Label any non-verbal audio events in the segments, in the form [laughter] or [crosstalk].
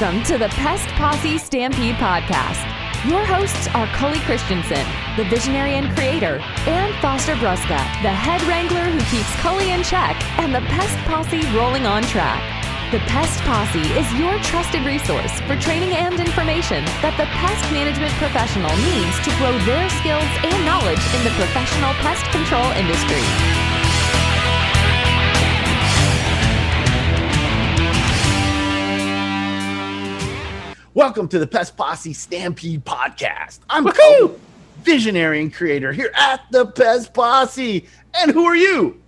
Welcome to the Pest Posse Stampede Podcast. Your hosts are Cully Christensen, the visionary and creator, and Foster Bruska, the head wrangler who keeps Cully in check and the Pest Posse rolling on track. The Pest Posse is your trusted resource for training and information that the pest management professional needs to grow their skills and knowledge in the professional pest control industry. Welcome to the Pest Posse Stampede Podcast. I'm Cole, visionary and creator here at the Pest Posse. And who are you?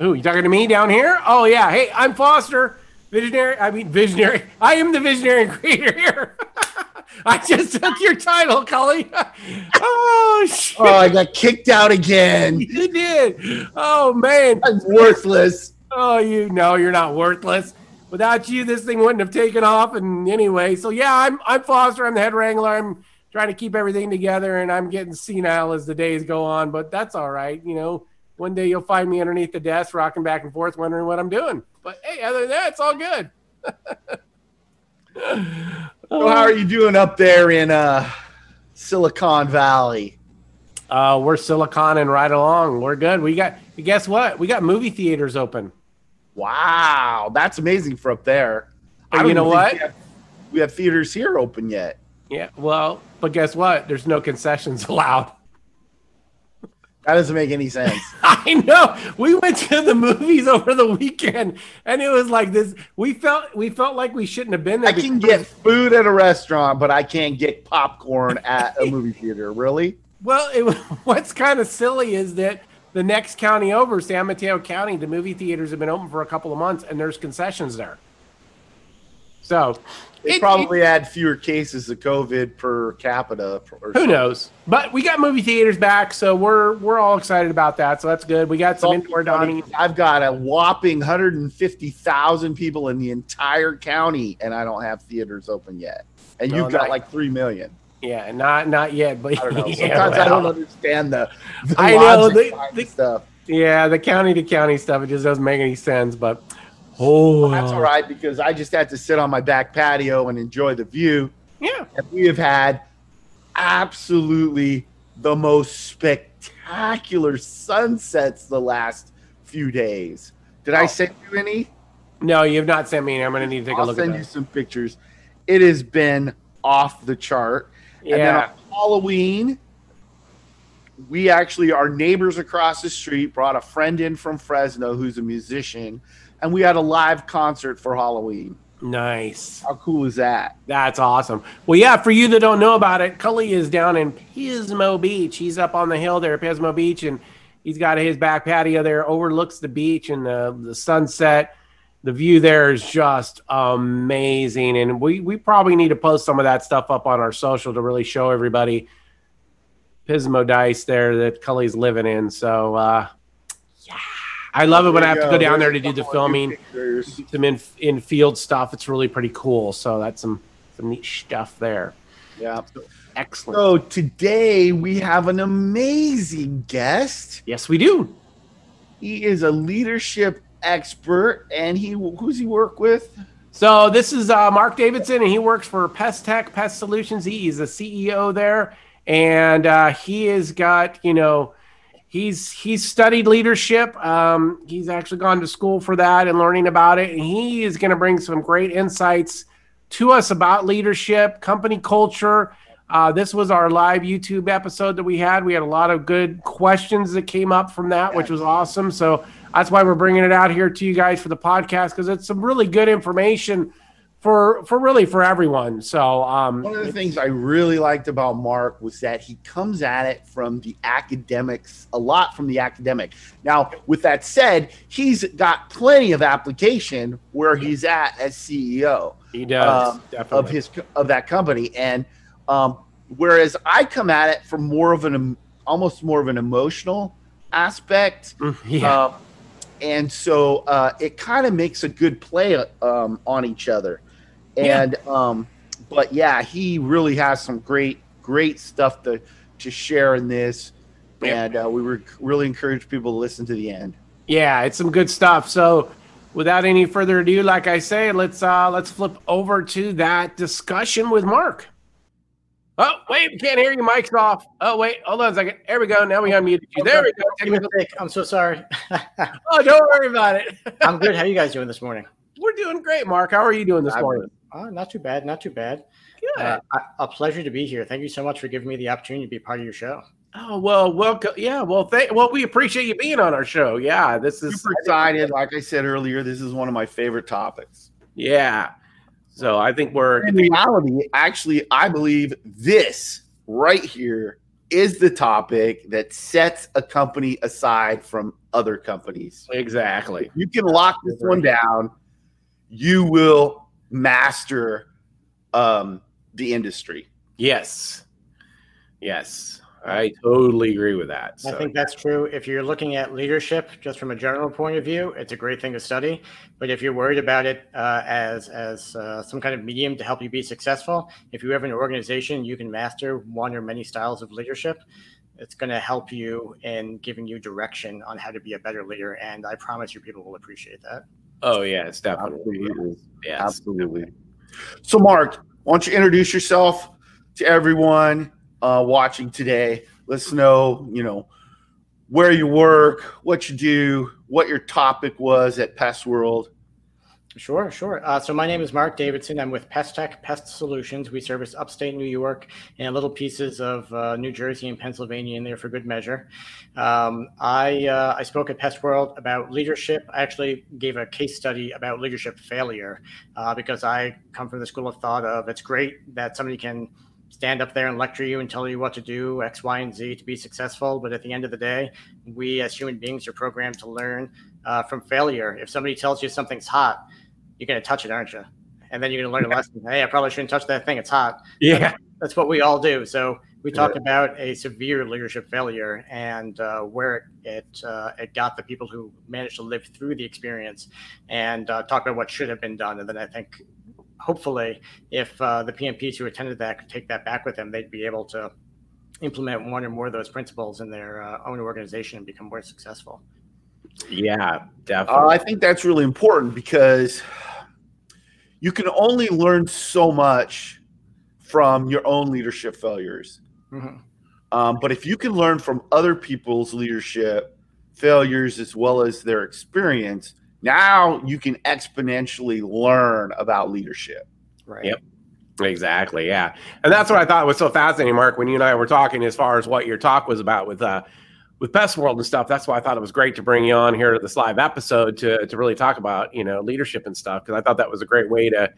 Ooh, you talking to me down here? Oh yeah. Hey, I'm Foster, visionary. I mean visionary. I am the visionary and creator here. [laughs] I just took your title, Cully. [laughs] oh shit. Oh, I got kicked out again. You did. Oh man. I'm worthless. Oh, you know you're not worthless. Without you, this thing wouldn't have taken off. And anyway, so yeah, I'm I'm Foster. I'm the head wrangler. I'm trying to keep everything together, and I'm getting senile as the days go on. But that's all right. You know, one day you'll find me underneath the desk, rocking back and forth, wondering what I'm doing. But hey, other than that, it's all good. [laughs] So how are you doing up there in uh, Silicon Valley? Uh, we're siliconing right along. We're good. We got. Guess what? We got movie theaters open. Wow, that's amazing for up there. But you know what? We have, we have theaters here open yet. Yeah. Well, but guess what? There's no concessions [laughs] allowed. That doesn't make any sense. [laughs] I know. We went to the movies over the weekend, and it was like this. We felt we felt like we shouldn't have been there. I can get food at a restaurant, but I can't get popcorn at a movie theater. Really? [laughs] Well, it, what's kind of silly is that the next county over, San Mateo County, the movie theaters have been open for a couple of months, and there's concessions there. So, They it- probably had fewer cases of COVID per capita. Or Who something. knows? But we got movie theaters back, so we're we're all excited about that. So that's good. We got some indoor dining. I've got a whopping 150,000 people in the entire county, and I don't have theaters open yet. And No, you've got like 3 million. Yeah, not not yet, but I don't know. [laughs] yeah, Sometimes I don't understand the, the I know, the- the- stuff. Yeah, the county to county stuff it just doesn't make any sense. But oh, That's all right because I just had to sit on my back patio and enjoy the view. Yeah, And we have had absolutely the most spectacular sunsets the last few days. Did I Oh. send you any? no, you have not sent me. any. I'm going to need to take a I'll look send at you some pictures. It has been off the chart. And then Yeah, on Halloween, we actually, our neighbors across the street brought a friend in from Fresno who's a musician, and we had a live concert for Halloween. nice. How cool is that? That's awesome. Well, yeah, for you that don't know about it, Cully is down in Pismo Beach. He's up on the hill there at Pismo Beach, and he's got his back patio there, overlooks the beach and the, the sunset. The view there is just amazing, and we we probably need to post some of that stuff up on our social to really show everybody Pismo Dice there that Cully's living in. So, uh, yeah, I love it when I have to go down there to do the filming some in in field stuff. It's really pretty cool. So that's some some neat stuff there. Yeah. Excellent. So today we have an amazing guest. yes, we do. He is a leadership expert, and he who's he work with? So this is uh, Mark Davidson, and he works for Pest Tech Pest Solutions. He is the CEO there, and uh, he has got you know. He's he's studied leadership. Um, he's actually gone to school for that and learning about it. And he is going to bring some great insights to us about leadership, company culture. Uh, this was our live YouTube episode that we had. We had a lot of good questions that came up from that, which was awesome. So that's why we're bringing it out here to you guys for the podcast because it's some really good information for for really for everyone. So um, One of the things I really liked about Mark was that he comes at it from the academics, a lot from the academic. Now, with that said, he's got plenty of application where he's at as CEO. he does um, definitely of his of that company and um, whereas i come at it from more of an almost more of an emotional aspect [laughs] yeah. um, and so uh, it kind of makes a good play um, on each other Yeah. and um, but yeah he really has some great great stuff to to share in this and uh, we were really encourage people to listen to the end Yeah, it's some good stuff. So without any further ado, like I say, let's uh, let's flip over to that discussion with Mark. Oh, wait, we can't hear you. Mic's off. Oh, wait, hold on a second. There we go. Now we unmuted you. There we go. I'm so sorry. [laughs] oh, don't worry about it. [laughs] I'm good. How are you guys doing this morning? We're doing great, Mark. How are you doing this I'm, morning? Uh, not too bad. Not too bad. Good. Uh, a pleasure to be here. Thank you so much for giving me the opportunity to be part of your show. Oh well, welcome. Yeah, well, thank. Well, we appreciate you being on our show. Yeah, this is super excited. Like I said earlier, this is one of my favorite topics. Yeah. So I think we're in reality. Actually, I believe this right here is the topic that sets a company aside from other companies. Exactly. You can lock this one down. You will master um, the industry. Yes. Yes. I totally agree with that. So. I think that's true. If you're looking at leadership just from a general point of view, it's a great thing to study. But if you're worried about it uh, as as uh, some kind of medium to help you be successful, if you have an organization you can master one or many styles of leadership, it's going to help you in giving you direction on how to be a better leader. And I promise you, people will appreciate that. Oh yeah, it's definitely absolutely. Yeah, absolutely. So, Mark, why don't you introduce yourself to everyone? Uh, watching today. Let us know, you know, where you work, what you do, what your topic was at Pest World. Sure, sure. Uh, so my name is Mark Davidson. I'm with Pest Tech Pest Solutions. We service upstate New York and little pieces of uh, New Jersey and Pennsylvania in there for good measure. Um, I uh, I spoke at Pest World about leadership. I actually gave a case study about leadership failure uh, because I come from the school of thought of it's great that somebody can stand up there and lecture you and tell you what to do X, Y, and Z to be successful. But at the end of the day, we as human beings are programmed to learn uh, from failure. If somebody tells you something's hot, you're going to touch it, aren't you? And then you're going to learn a lesson. Hey, I probably shouldn't touch that thing. It's hot. Yeah. That's, that's what we all do. So we talked yeah. about a severe leadership failure and uh, where it it, uh, it got the people who managed to live through the experience and uh, talk about what should have been done. And then I think hopefully, if uh, the PMPs who attended that could take that back with them, they'd be able to implement one or more of those principles in their uh, own organization and become more successful. Yeah, definitely. Uh, I think that's really important because you can only learn so much from your own leadership failures. Mm-hmm. Um, but if you can learn from other people's leadership failures as well as their experience, now you can exponentially learn about leadership. Right. Yep. Exactly. Yeah. And that's what I thought was so fascinating, Mark, when you and I were talking as far as what your talk was about with uh with Pest World and stuff. That's why I thought it was great to bring you on here to this live episode to to really talk about, you know, leadership and stuff. Cause I thought that was a great way to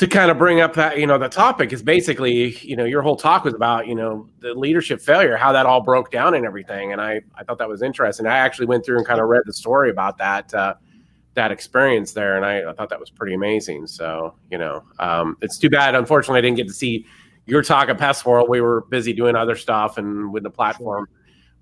to kind of bring up that you know the topic is basically you know your whole talk was about you know the leadership failure how that all broke down and everything and i i thought that was interesting. I actually went through and kind of read the story about that uh, that experience there and I, I, thought that was pretty amazing so you know um, it's too bad unfortunately i didn't get to see your talk at pest world. We were busy doing other stuff and with the platform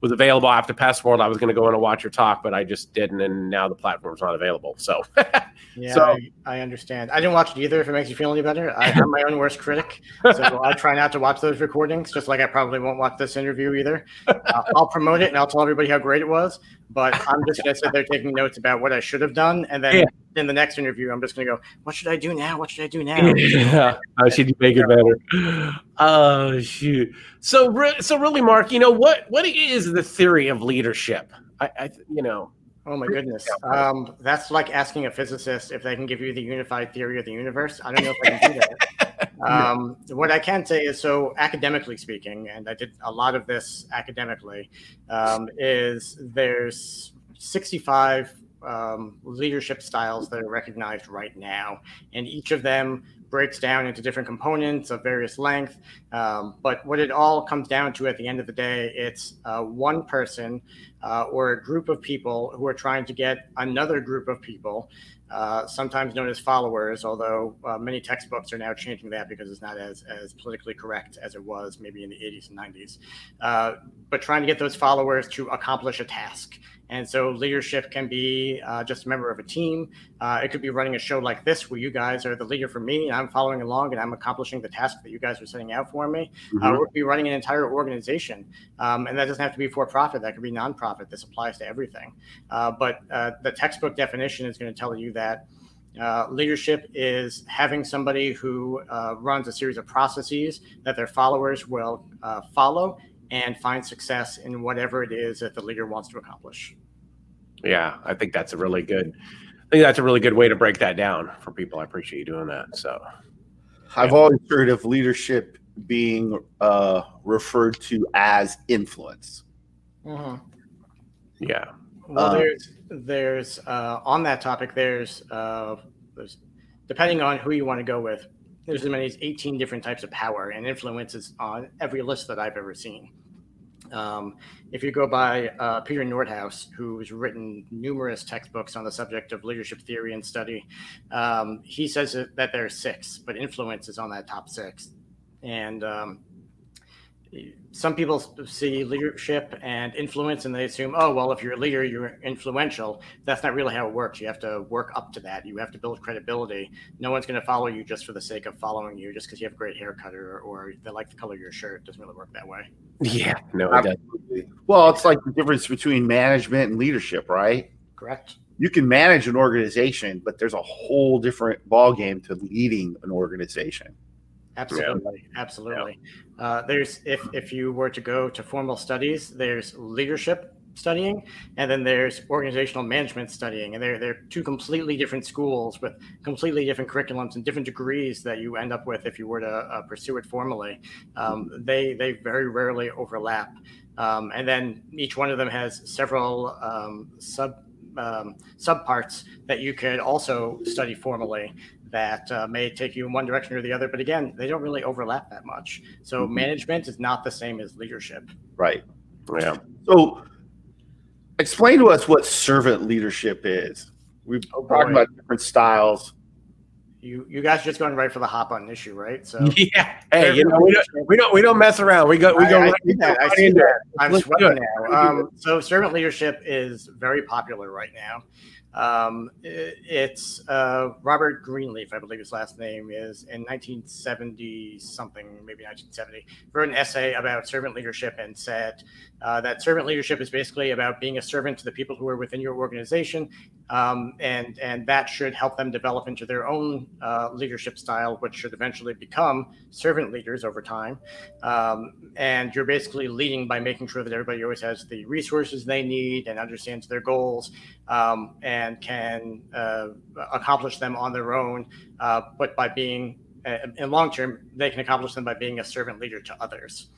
was available after Pest World, I was going to go in and watch your talk, but I just didn't, and now the platform's not available. So, [laughs] yeah, so, I, I, understand. I didn't watch it either. If it makes you feel any better, I, am my own worst critic, so [laughs] I try not to watch those recordings. Just like I probably won't watch this interview either. [laughs] Uh, I'll promote it and I'll tell everybody how great it was, but [laughs] I'm just going to sit there taking notes about what I should have done, and then. Yeah in the next interview, I'm just going to go, what should I do now? What should I do now? yeah. How should you make it better? Oh, shoot. So, re- so really, Mark, you know, what, what is the theory of leadership? I, I you know, Oh my goodness. Um, that's like asking a physicist if they can give you the unified theory of the universe. I don't know if I can do that. [laughs] um, what I can say is so academically speaking, and I did a lot of this academically, um, is there's 65 um, leadership styles that are recognized right now, and each of them breaks down into different components of various length. Um, but what it all comes down to at the end of the day, it's uh, one person uh, or a group of people who are trying to get another group of people uh, sometimes known as followers, although uh, many textbooks are now changing that because it's not as, as politically correct as it was maybe in the 80s and 90s. Uh, but trying to get those followers to accomplish a task. And so leadership can be uh, just a member of a team. Uh, it could be running a show like this where you guys are the leader for me and I'm following along and I'm accomplishing the task that you guys are setting out for me. Mm-hmm. Uh, or it could be running an entire organization. Um, and that doesn't have to be for profit, that could be nonprofit. This applies to everything. Uh, but uh, the textbook definition is going to tell you that. Uh, leadership is having somebody who runs a series of processes that their followers will follow and find success in whatever it is that the leader wants to accomplish. Yeah, I think that's a really good. I think that's a really good way to break that down for people. I appreciate you doing that. So, I've always heard of leadership being uh, referred to as influence. Mm-hmm. Yeah. Well, um, there's there's uh, on that topic. There's uh, there's depending on who you want to go with. There's as many as 18 different types of power and influences on every list that I've ever seen. Um, if you go by uh, Peter Northouse, who's written numerous textbooks on the subject of leadership theory and study, um, he says that there are six, but influence is on that top six. And um, some people see leadership and influence and they assume, oh, well, if you're a leader, you're influential. That's not really how it works. You have to work up to that. You have to build credibility. No one's going to follow you just for the sake of following you, just because you have a great haircut or, or they like the color of your shirt. It doesn't really work that way. Yeah, no, it doesn't. Well, it's like the difference between management and leadership, right? Correct. You can manage an organization, but there's a whole different ballgame to leading an organization. Absolutely, yeah. absolutely. Yeah. Uh, there's if if you were to go to formal studies, there's leadership studying, and then there's organizational management studying, and they're they're two completely different schools with completely different curriculums and different degrees that you end up with if you were to uh, pursue it formally. Um, they they very rarely overlap, um, and then each one of them has several um, sub um, subparts that you could also study formally that uh, may take you in one direction or the other. But again, they don't really overlap that much. So mm-hmm. management is not the same as leadership. Right. Yeah. So explain to us what servant leadership is. We've oh, talked about different styles. You you guys are just going right for the hop on issue, right? So [laughs] yeah. Hey, you know, we don't we don't we don't mess around. We go we go I, right, I that. I see that. I'm sweating now. Um, so servant leadership is very popular right now. Um, it's uh, Robert Greenleaf, I believe his last name is, in 1970 something, maybe 1970, wrote an essay about servant leadership and said uh, that servant leadership is basically about being a servant to the people who are within your organization, um, and and that should help them develop into their own uh, leadership style, which should eventually become servant leaders over time. Um, and you're basically leading by making sure that everybody always has the resources they need and understands their goals um, and can uh, accomplish them on their own, uh, but by being uh, in long term, they can accomplish them by being a servant leader to others.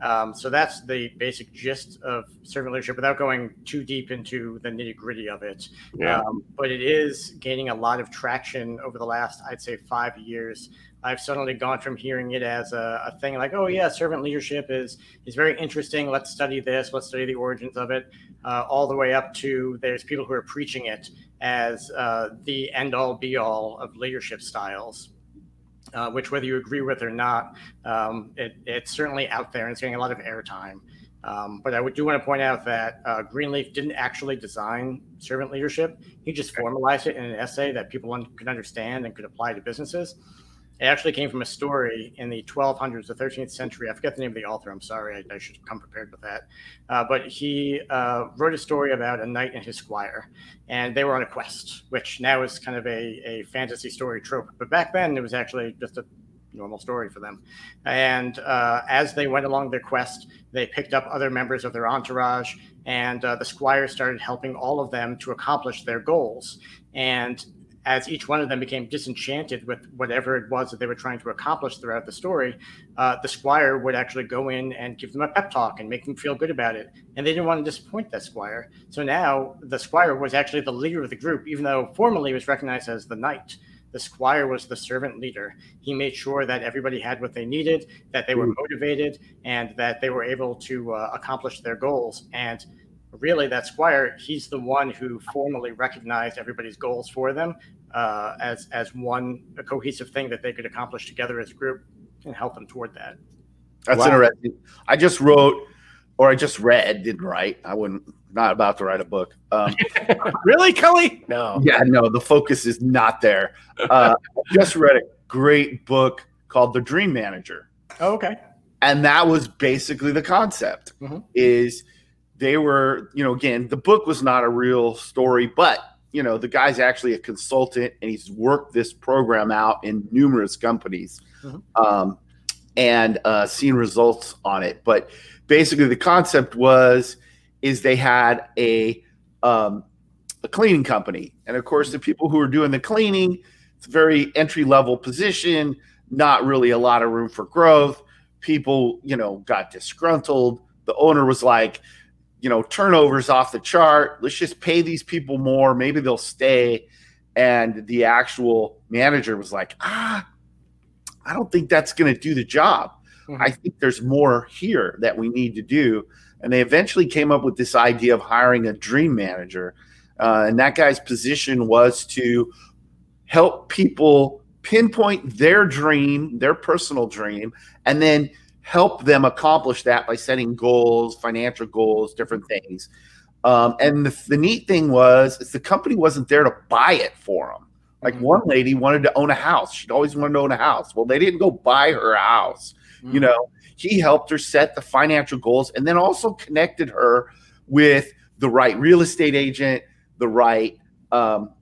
Um, so that's the basic gist of servant leadership without going too deep into the nitty gritty of it. Yeah. Um, but it is gaining a lot of traction over the last, I'd say, five years. I've suddenly gone from hearing it as a, a, thing like, oh yeah, servant leadership is is very interesting. Let's study this. Let's study the origins of it. Uh, all the way up to there's people who are preaching it as uh, the end all be all of leadership styles uh, which whether you agree with or not, um, it, it's certainly out there and it's getting a lot of airtime. Um, but I would do want to point out that uh, Greenleaf didn't actually design servant leadership. He just formalized it in an essay that people un- could understand and could apply to businesses. It actually came from a story in the 1200s, the 13th century. I forget the name of the author. I'm sorry. I, I should come prepared with that. Uh, but he uh, wrote a story about a knight and his squire, and they were on a quest, which now is kind of a, a fantasy story trope. But back then, it was actually just a normal story for them. And uh, as they went along their quest, they picked up other members of their entourage, and uh, the squire started helping all of them to accomplish their goals. And as each one of them became disenchanted with whatever it was that they were trying to accomplish throughout the story, uh, the squire would actually go in and give them a pep talk and make them feel good about it. And they didn't want to disappoint that squire. So now the squire was actually the leader of the group, even though formally he was recognized as the knight. The squire was the servant leader. He made sure that everybody had what they needed, that they were motivated, and that they were able to uh, accomplish their goals. And really that Squire, he's the one who formally recognized everybody's goals for them uh, as as one a cohesive thing that they could accomplish together as a group and help them toward that. That's wow. interesting. I just wrote, or I just read, didn't write. I wouldn't not about to write a book. Um, [laughs] really, Kelly? No. Yeah, no. The focus is not there. Uh, just read a great book called The Dream Manager. Oh, okay. And that was basically the concept. Mm-hmm. Is they were, you know, again, the book was not a real story, but you know, the guy's actually a consultant and he's worked this program out in numerous companies mm-hmm. um, and uh, seen results on it. But basically, the concept was is they had a um, a cleaning company, and of course, the people who are doing the cleaning, it's a very entry level position, not really a lot of room for growth. People, you know, got disgruntled. The owner was like, you know, turnovers off the chart. Let's just pay these people more. Maybe they'll stay. And the actual manager was like, ah, I don't think that's going to do the job. Mm-hmm. I think there's more here that we need to do. And they eventually came up with this idea of hiring a dream manager. Uh, and that guy's position was to help people pinpoint their dream, their personal dream, and then help them accomplish that by setting goals, financial goals, different things. Um, and the, the, neat thing was, is the company wasn't there to buy it for them. Like mm-hmm. one lady wanted to own a house; she'd always wanted to own a house. Well, they didn't go buy her a house. Mm-hmm. You know, he helped her set the financial goals, and then also connected her with the right real estate agent, the right um,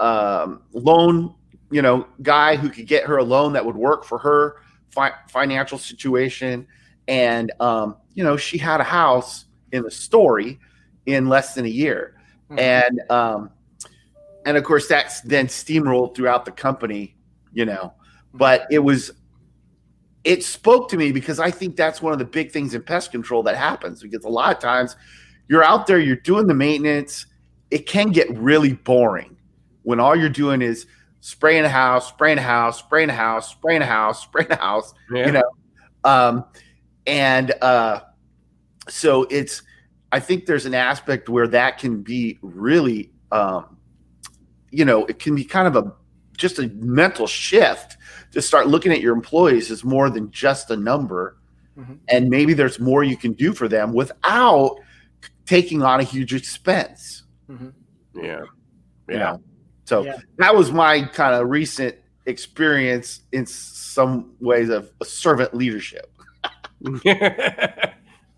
um, loan, you know, guy who could get her a loan that would work for her fi- financial situation, and um, you know she had a house in the story in less than a year, mm-hmm. and um, and of course that's then steamrolled throughout the company, you know. But it was it spoke to me because I think that's one of the big things in pest control that happens because a lot of times you're out there, you're doing the maintenance, it can get really boring when all you're doing is spraying a house, spraying a house, spraying a house, spraying a house, [laughs] spraying a house, yeah. you know. Um, and uh, so it's, I think there's an aspect where that can be really, um, you know, it can be kind of a just a mental shift to start looking at your employees as more than just a number. Mm-hmm. And maybe there's more you can do for them without taking on a huge expense. Mm-hmm. Yeah. Yeah. You know? So yeah. that was my kind of recent experience in some ways of servant leadership. [laughs] [laughs]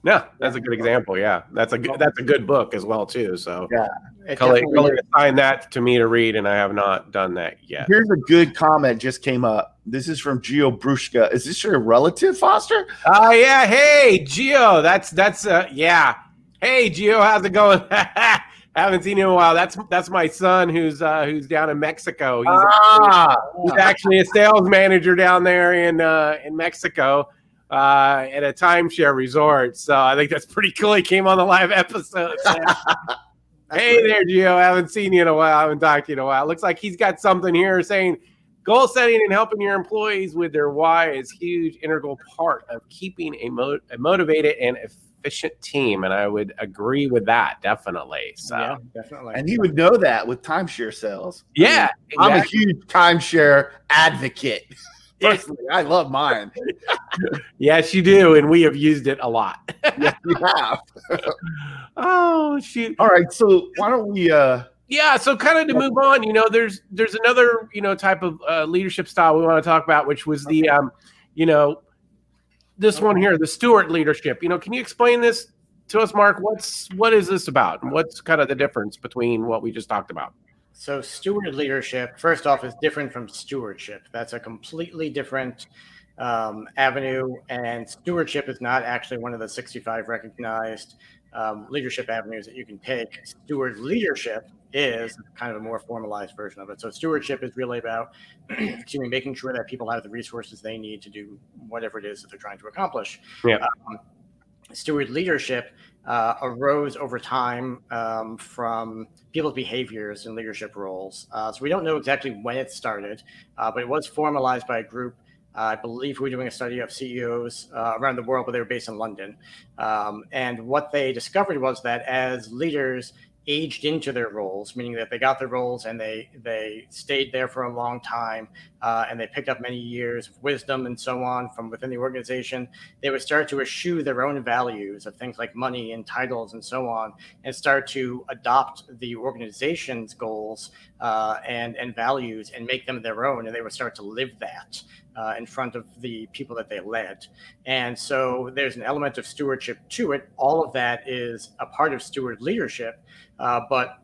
no, that's a good example. Yeah, that's a good, that's a good book as well too. So yeah, Cully, Cully assigned that to me to read, and I have not done that yet. Here's a good comment just came up. This is from Geo Brushka. Is this your relative, Foster? Oh uh, yeah. Hey, Geo. That's that's uh yeah. Hey, Geo. How's it going? [laughs] haven't seen him in a while. That's that's my son who's uh, who's down in Mexico. He's, ah, actually, he's actually a sales manager down there in uh, in Mexico uh, at a timeshare resort. So I think that's pretty cool. He came on the live episode. [laughs] hey there, Gio. Haven't seen you in a while. I haven't talked to you in a while. Looks like he's got something here saying goal setting and helping your employees with their why is huge integral part of keeping a, mo- a motivated and effective efficient team, and I would agree with that definitely. So yeah, definitely. And he would know that with timeshare sales. Yeah, I am a huge timeshare advocate. [laughs] Personally, I love mine. [laughs] yes, you do, and we have used it a lot. [laughs] yes, you have. oh shoot! All right, so why don't we? uh yeah, so kind of to move on, you know, there's there's another you know type of uh, leadership style we want to talk about, which was the um, you know this one here, the steward leadership. You know, can you explain this to us, Mark? What's what is this about? And what's kind of the difference between what we just talked about? So, steward leadership, first off, is different from stewardship. That's a completely different um, avenue, and stewardship is not actually one of the 65 recognized um, leadership avenues that you can take. Steward leadership is kind of a more formalized version of it. So stewardship is really about, [clears throat] excuse me, making sure that people have the resources they need to do whatever it is that they're trying to accomplish. Yeah. Um, steward leadership uh, arose over time um, from people's behaviors and leadership roles. Uh, so we don't know exactly when it started, uh, but it was formalized by a group I believe we were doing a study of CEOs uh, around the world, but they were based in London. Um, and what they discovered was that as leaders aged into their roles, meaning that they got their roles and they they stayed there for a long time, uh, and they picked up many years of wisdom and so on from within the organization. They would start to eschew their own values of things like money and titles and so on, and start to adopt the organization's goals uh, and and values and make them their own, and they would start to live that. Uh, in front of the people that they led. And so there's an element of stewardship to it. All of that is a part of steward leadership. Uh, but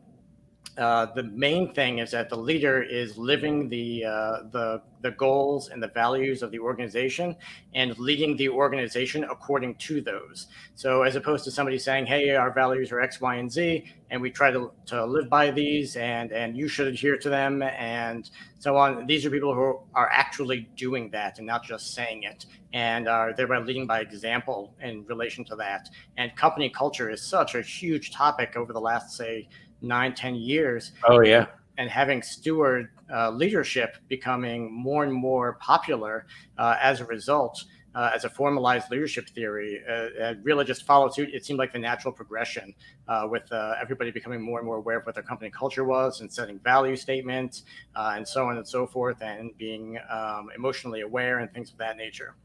uh, the main thing is that the leader is living the uh, the the goals and the values of the organization and leading the organization according to those. So as opposed to somebody saying, "Hey, our values are X, Y, and Z, and we try to, to live by these, and and you should adhere to them," and so on. These are people who are actually doing that and not just saying it, and are thereby leading by example in relation to that. And company culture is such a huge topic over the last, say nine, 10 years. Oh, yeah. And having steward uh, leadership becoming more and more popular uh, as a result, uh, as a formalized leadership theory, uh, really just followed suit. It seemed like the natural progression uh, with uh, everybody becoming more and more aware of what their company culture was and setting value statements and so on and so forth, and being um, emotionally aware and things of that nature.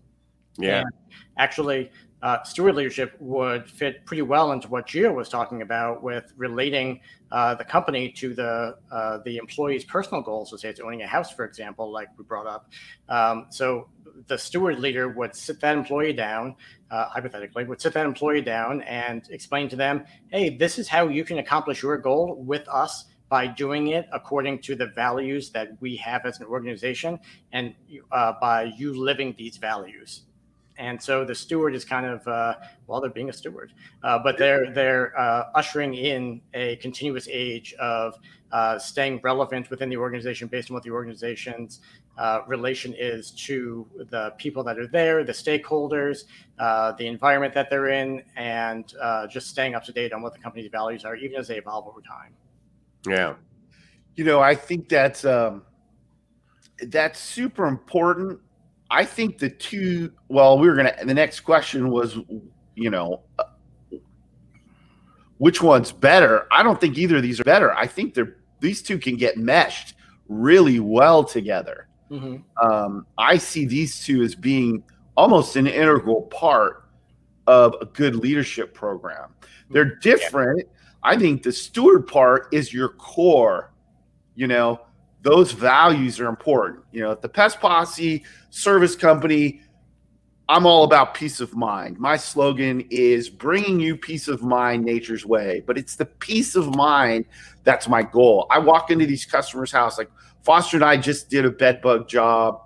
Yeah. And actually, uh, steward leadership would fit pretty well into what Gio was talking about with relating uh, the company to the uh, the employee's personal goals. So, say it's owning a house, for example, like we brought up. Um, so, the steward leader would sit that employee down, uh, hypothetically, would sit that employee down and explain to them, "Hey, this is how you can accomplish your goal with us." by doing it according to the values that we have as an organization and uh, by you living these values and so the steward is kind of uh, well they're being a steward uh, but they're they're uh, ushering in a continuous age of uh, staying relevant within the organization based on what the organization's uh, relation is to the people that are there the stakeholders uh, the environment that they're in and just staying up to date on what the company's values are even as they evolve over time. Yeah. You know i think that's um, that's super important I think the two. Well, we were gonna. The next question was, you know, uh, which one's better? I don't think either of these are better. I think they're these two can get meshed really well together. Mm-hmm. Um, I see these two as being almost an integral part of a good leadership program. They're different. Yeah. I think the steward part is your core. You know, those values are important. You know, at the Pest Posse service company, I'm all about peace of mind. My slogan is bringing you peace of mind nature's way, but it's the peace of mind that's my goal. I walk into these customers' house like Foster and I just did a bed bug job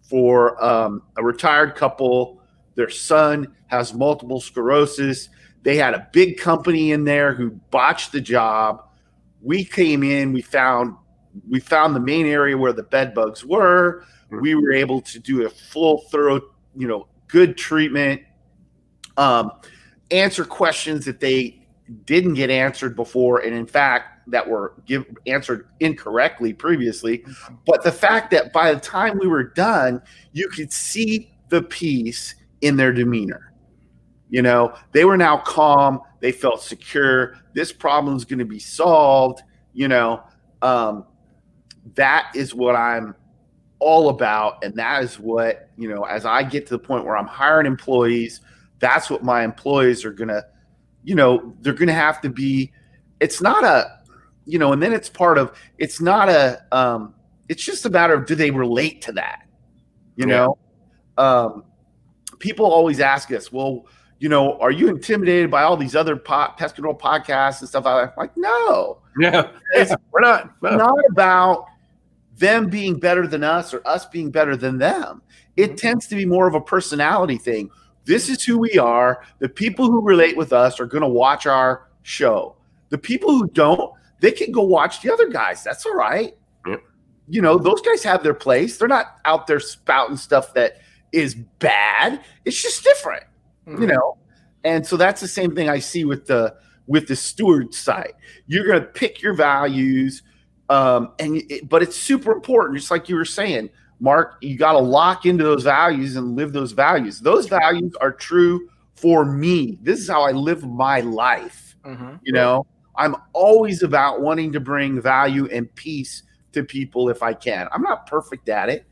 for um, a retired couple. Their son has multiple sclerosis. They had a big company in there who botched the job. We came in, we found we found the main area where the bed bugs were. We were able to do a full, thorough, you know, good treatment. Um, answer questions that they didn't get answered before, and in fact, that were give, answered incorrectly previously. Hmm. But the fact that by the time we were done, you could see the peace in their demeanor. You know, they were now calm. They felt secure. This problem is going to be solved. You know, um, that is what I'm all about. And that is what, you know, as I get to the point where I'm hiring employees, that's what my employees are going to, you know, they're going to have to be, it's not a, you know, and then it's part of, it's not a, um, it's just a matter of do they relate to that? You yeah. know, um, people always ask us, well, you know, are you intimidated by all these other po- pest control podcasts and stuff like that? Like, no, yeah, we're not. [laughs] No. Not about them being better than us or us being better than them. It mm-hmm. tends to be more of a personality thing. This is who we are. The people who relate with us are going to watch our show. The people who don't, they can go watch the other guys. That's all right. Yep. You know, those guys have their place. They're not out there spouting stuff that is bad. It's just different, mm-hmm. you know. And so that's the same thing I see with the with the steward side. You're going to pick your values um, and it, but it's super important, just like you were saying. Mark, you got to lock into those values and live those values. Those values are true for me. This is how I live my life. Mm-hmm. You know, I'm always about wanting to bring value and peace to people if I can. I'm not perfect at it,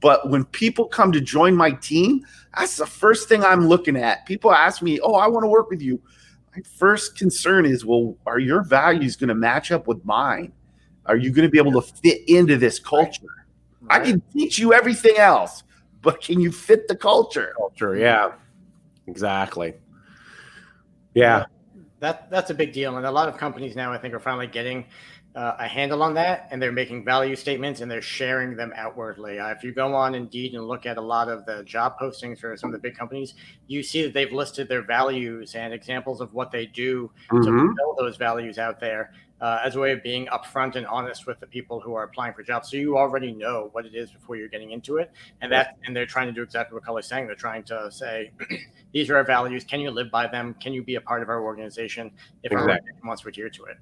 but when people come to join my team, that's the first thing I'm looking at. People ask me, "Oh, I want to work with you." My first concern is, "Well, are your values going to match up with mine? Are you going to be able to fit into this culture?" Right. I can teach you everything else, but can you fit the culture? Culture, yeah. Exactly. Yeah. That that's a big deal, and a lot of companies now I think are finally getting uh, a handle on that, and they're making value statements and they're sharing them outwardly. Uh, if you go on Indeed and look at a lot of the job postings for some of the big companies, you see that they've listed their values and examples of what they do mm-hmm. to fulfill those values out there uh, as a way of being upfront and honest with the people who are applying for jobs. So you already know what it is before you're getting into it, and that and they're trying to do exactly what Cully's saying. They're trying to say, [clears throat] these are our values. Can you live by them? Can you be a part of our organization if exactly. our organization wants to adhere to it?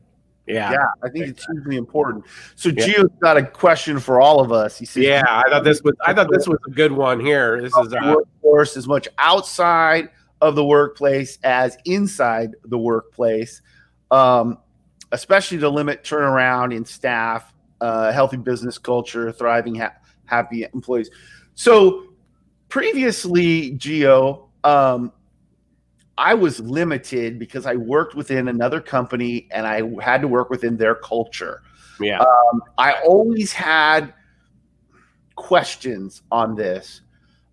Yeah, yeah, I think it's hugely important. So yeah. Gio's got a question for all of us. He says, "Yeah, I thought this was I thought this was a good one here. This is uh, workforce as much outside of the workplace as inside the workplace, um, especially to limit turnaround in staff, uh, healthy business culture, thriving, ha- happy employees." So previously, Gio, um, I was limited because I worked within another company and I had to work within their culture. Yeah. Um, I always had questions on this,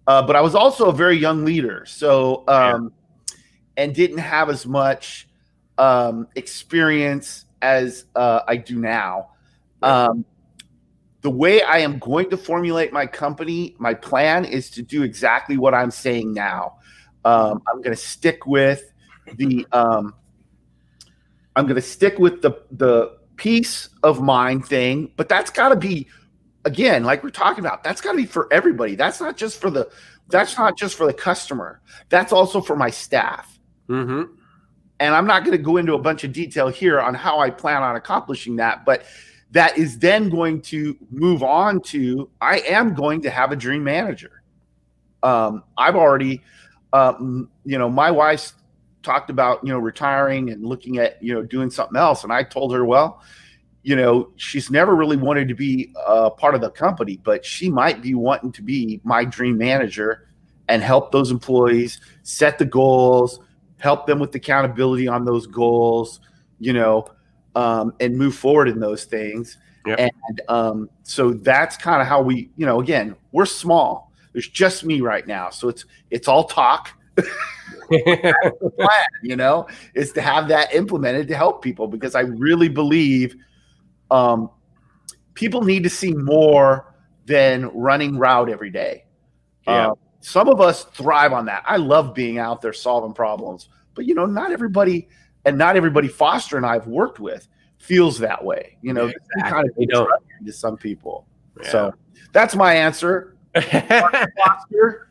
uh, but I was also a very young leader. So, um, yeah. and didn't have as much um, experience as uh, I do now. Um, the way I am going to formulate my company, my plan is to do exactly what I'm saying now. Um, I'm going to stick with the. Um, I'm going to stick with the the peace of mind thing, but that's got to be again, like we're talking about. That's got to be for everybody. That's not just for the. That's not just for the customer. That's also for my staff. Mm-hmm. And I'm not going to go into a bunch of detail here on how I plan on accomplishing that, but that is then going to move on to I am going to have a dream manager. Um, I've already um, you know, my wife talked about, you know, retiring and looking at, you know, doing something else. And I told her, well, you know, she's never really wanted to be a part of the company, but she might be wanting to be my dream manager and help those employees set the goals, help them with accountability on those goals, you know, um, and move forward in those things. Yep. And um, so that's kind of how we, you know, again, we're small there's just me right now, so it's it's all talk. plan, [laughs] [laughs] you know, is to have that implemented to help people because I really believe um, people need to see more than running route every day. Yeah. Uh, some of us thrive on that. I love being out there solving problems, but you know, not everybody and not everybody Foster and I've worked with feels that way. You know, yeah, exactly. kind of to some people. Yeah. So that's my answer. Foster,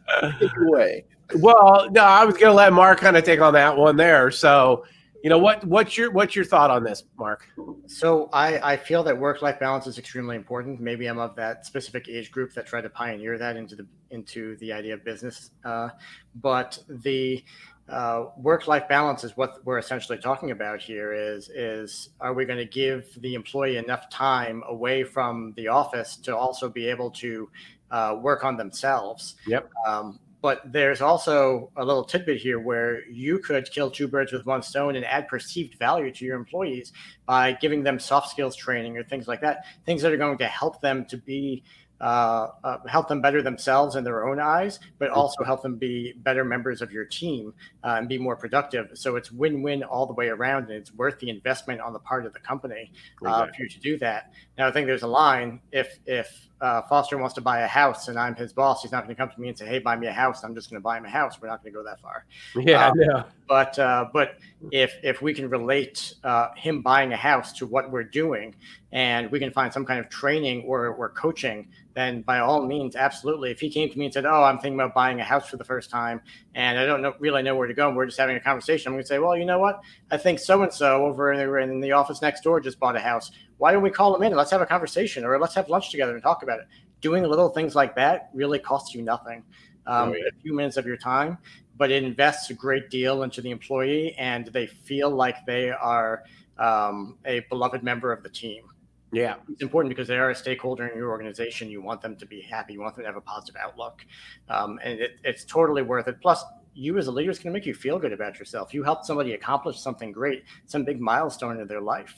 away. Well, no, I was going to let Mark kind of take on that one there. So, you know, what what's your what's your thought on this, Mark? So, I I feel that work life balance is extremely important. Maybe I'm of that specific age group that tried to pioneer that into the into the idea of business. Uh, but the uh, work-life balance is what we're essentially talking about here is is are we going to give the employee enough time away from the office to also be able to uh, work on themselves. Yep. Um, but there's also a little tidbit here where you could kill two birds with one stone and add perceived value to your employees by giving them soft skills training or things like that, things that are going to help them to be uh, uh, help them better themselves in their own eyes, but also help them be better members of your team uh, and be more productive. So it's win-win all the way around, and it's worth the investment on the part of the company uh, for you to do that. Now, I think there's a line if if uh, Foster wants to buy a house and I'm his boss, he's not going to come to me and say, "Hey, buy me a house." I'm just going to buy him a house. We're not going to go that far. [laughs] Yeah, um, yeah. But uh, but if if we can relate uh, him buying a house to what we're doing, and we can find some kind of training or or coaching, then by all means, absolutely. If he came to me and said, "Oh, I'm thinking about buying a house for the first time, and I don't know, really know where to go," and we're just having a conversation, I'm going to say, "Well, you know what? I think so and so over in the office next door just bought a house why don't we call him in and let's have a conversation or let's have lunch together and talk about it doing little things like that really costs you nothing. Um, Right. A few minutes of your time, but it invests a great deal into the employee, and they feel like they are um, a beloved member of the team. Yeah. It's important because they are a stakeholder in your organization. You want them to be happy. You want them to have a positive outlook, um, and it, it's totally worth it. Plus, you as a leader is going to make you feel good about yourself. You helped somebody accomplish something great, some big milestone in their life.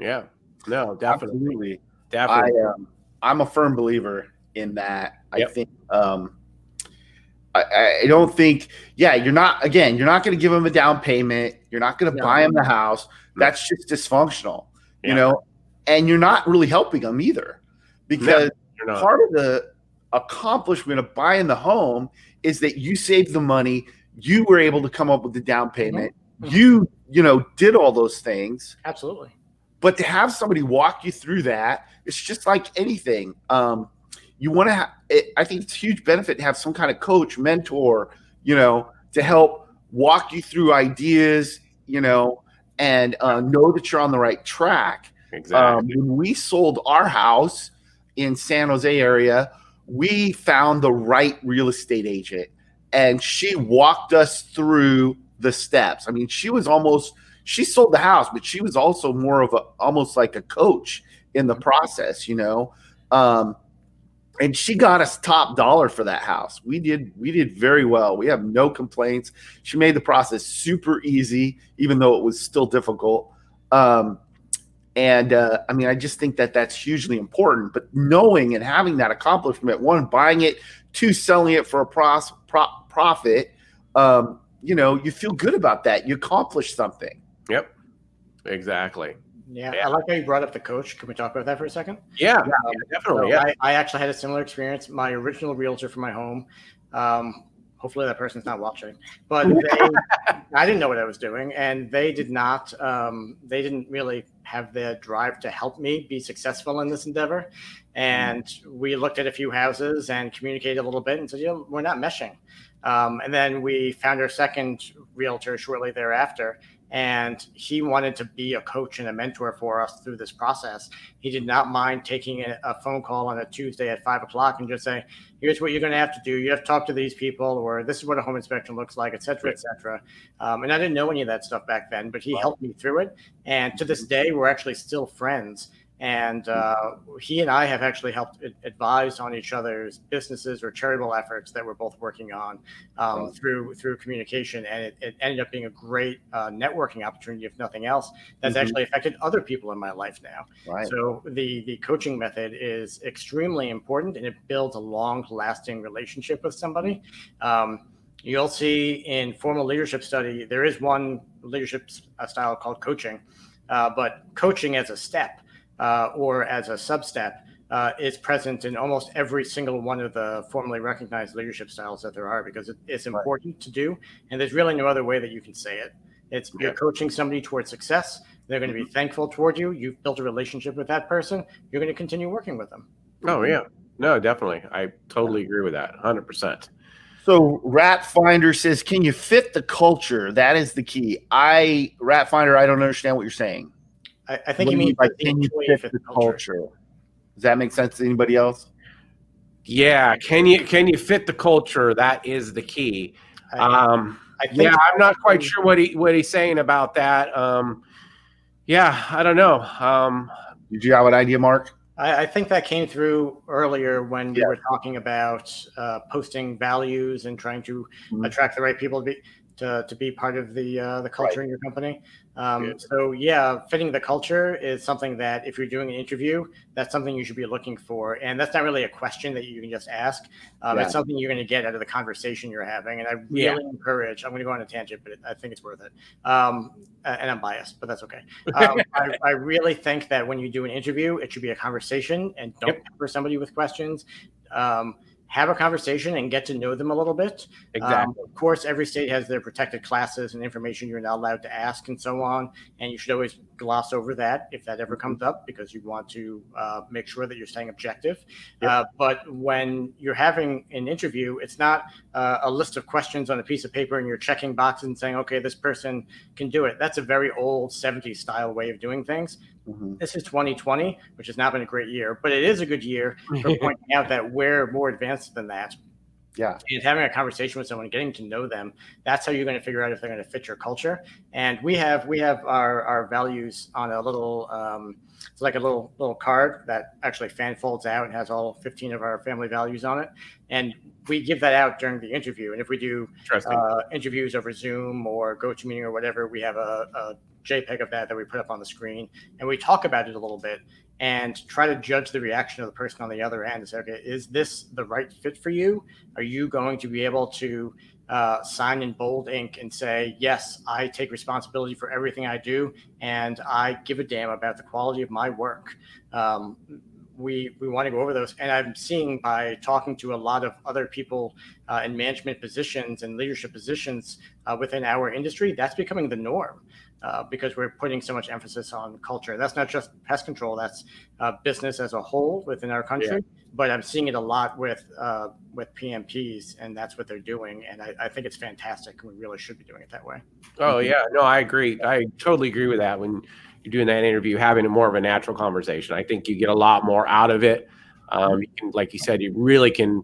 Yeah. No, definitely. Absolutely. Definitely. I um, I'm a firm believer in that. I think um, I, I don't think yeah you're not again you're not going to give them a down payment. You're not going to No. buy them the house. That's just dysfunctional, Yeah. you know. And you're not really helping them either, because You're part of the accomplishment of buying the home is that you saved the money. You were able to come up with the down payment. Mhm. You you know did all those things Absolutely. but to have somebody walk you through that it's just like anything um, you want to have i think it's a huge benefit to have some kind of coach mentor you know to help walk you through ideas you know and uh, know that you're on the right track. Exactly. um, when we sold our house in san jose area we found the right real estate agent and she walked us through the steps. I mean she was almost she sold the house but she was also more of a almost like a coach in the process you know? Um, and she got us top dollar for that house we did we did very well we have no complaints she made the process super easy even though it was still difficult um, and uh, I mean, I just think that that's hugely important. But knowing and having that accomplishment, one, buying it, two, selling it for a pros, pro, profit, um, you know, you feel good about that. You accomplished something. Yep. Exactly. Yeah, Yeah. I like how you brought up the coach. Can we talk about that for a second? Yeah. Um, yeah, definitely. So Yeah. I, I actually had a similar experience. My original realtor for my home. Um, hopefully that person's not watching, but they, [laughs] I didn't know what I was doing, and they did not. Um, they didn't really have the drive to help me be successful in this endeavor. And we looked at a few houses and communicated a little bit, and said, "You know, we're not meshing." Um, and then we found our second realtor shortly thereafter, and he wanted to be a coach and a mentor for us through this process. He did not mind taking a, phone call on a Tuesday at five o'clock and just saying, "Here's what you're going to have to do. You have to talk to these people, or this is what a home inspection looks like, et cetera, et cetera." Um, and I didn't know any of that stuff back then, but he helped me through it. And to this day, we're actually still friends. And uh, he and I have actually helped advise on each other's businesses or charitable efforts that we're both working on um, through through communication, and it, it ended up being a great uh, networking opportunity, if nothing else. That's Mhm. actually affected other people in my life now. Right. So the the coaching method is extremely important, and it builds a long lasting relationship with somebody. Um, you'll see in formal leadership study there is one leadership style called coaching, uh, but coaching as a step uh, or as a sub step. Uh, is present in almost every single one of the formally recognized leadership styles that there are because it, it's important to do, and there's really no other way that you can say it. It's you're coaching somebody towards success. They're going to be thankful toward you. You've built a relationship with that person. You're going to continue working with them. Oh yeah. No, definitely. I totally agree with that. Hundred percent. So Rat Finder says, "Can you fit the culture? That is the key." I Rat Finder, I don't understand what you're saying. I, I think What you mean by can you employee fit fit the culture? Does that make sense to anybody else? Yeah. Can you can you fit the culture? That is the key. I, Um, I think yeah, I'm not quite sure what he what he's saying about that. Um, yeah, I don't know. Um, Did you have an idea, Mark? I, I think that came through earlier when we were talking about uh, posting values and trying to Mhm. attract the right people to be to, to be part of the uh, the culture in your company. Um. So yeah, fitting the culture is something that if you're doing an interview, that's something you should be looking for, and that's not really a question that you can just ask. Um, Yeah. It's something you're going to get out of the conversation you're having, and I really Yeah. encourage. I'm going to go on a tangent, but I think it's worth it. Um, and I'm biased, but that's okay. Um, [laughs] I, I really think that when you do an interview, it should be a conversation, and don't Yep. pepper somebody with questions. Um, have a conversation and get to know them a little bit. exactly. Um, of course, every state has their protected classes and information you're not allowed to ask and so on. And you should always gloss over that if that ever comes up because you want to uh, make sure that you're staying objective. Yep. Uh, but when you're having an interview, it's not uh, a list of questions on a piece of paper and you're checking boxes and saying, okay, this person can do it. That's a very old 70s style way of doing things. Mm-hmm. this is 2020, which has not been a great year, but it is a good year [laughs] for pointing out that we're more advanced than that. Yeah. And having a conversation with someone, getting to know them, that's how you're going to figure out if they're going to fit your culture. And we have we have our, our values on a little um, it's like a little little card that actually fan folds out and has all 15 of our family values on it. And we give that out during the interview. And if we do uh, interviews over Zoom or GoToMeeting or whatever, we have a, a JPEG of that that we put up on the screen and we talk about it a little bit and try to judge the reaction of the person on the other end and say, okay, is this the right fit for you? Are you going to be able to uh, sign in bold ink and say, yes, I take responsibility for everything I do and I give a damn about the quality of my work? Um, we, we want to go over those. And I'm seeing by talking to a lot of other people uh, in management positions and leadership positions uh, within our industry, that's becoming the norm uh, because we're putting so much emphasis on culture. That's not just pest control; that's uh, business as a whole within our country. Yeah. But I'm seeing it a lot with uh, with PMPs, and that's what they're doing. And I, I, think it's fantastic. We really should be doing it that way. Oh yeah, no, I agree. I totally agree with that. When you're doing that interview, having a more of a natural conversation, I think you get a lot more out of it. Um, you can, like you said, you really can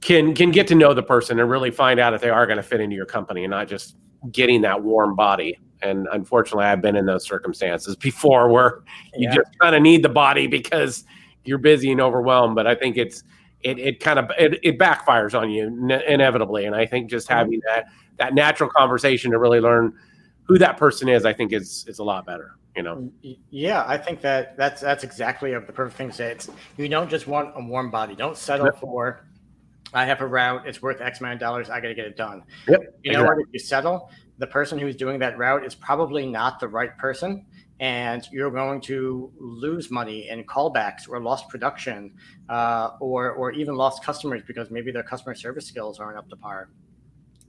can can get to know the person and really find out if they are going to fit into your company and not just getting that warm body and unfortunately, I've been in those circumstances before where you yeah. just kind of need the body because you're busy and overwhelmed. But I think it's it, it kind of it, it backfires on you ne- inevitably. And I think just mm-hmm. having that that natural conversation to really learn who that person is, I think is is a lot better. You know. Yeah, I think that that's that's exactly of the perfect thing to say. It's you don't just want a warm body. Don't settle yep. for. I have a route. It's worth X amount of dollars. I got to get it done. Yep. You know exactly. what? If you settle, the person who's doing that route is probably not the right person and you're going to lose money in callbacks or lost production uh, or, or even lost customers because maybe their customer service skills aren't up to par.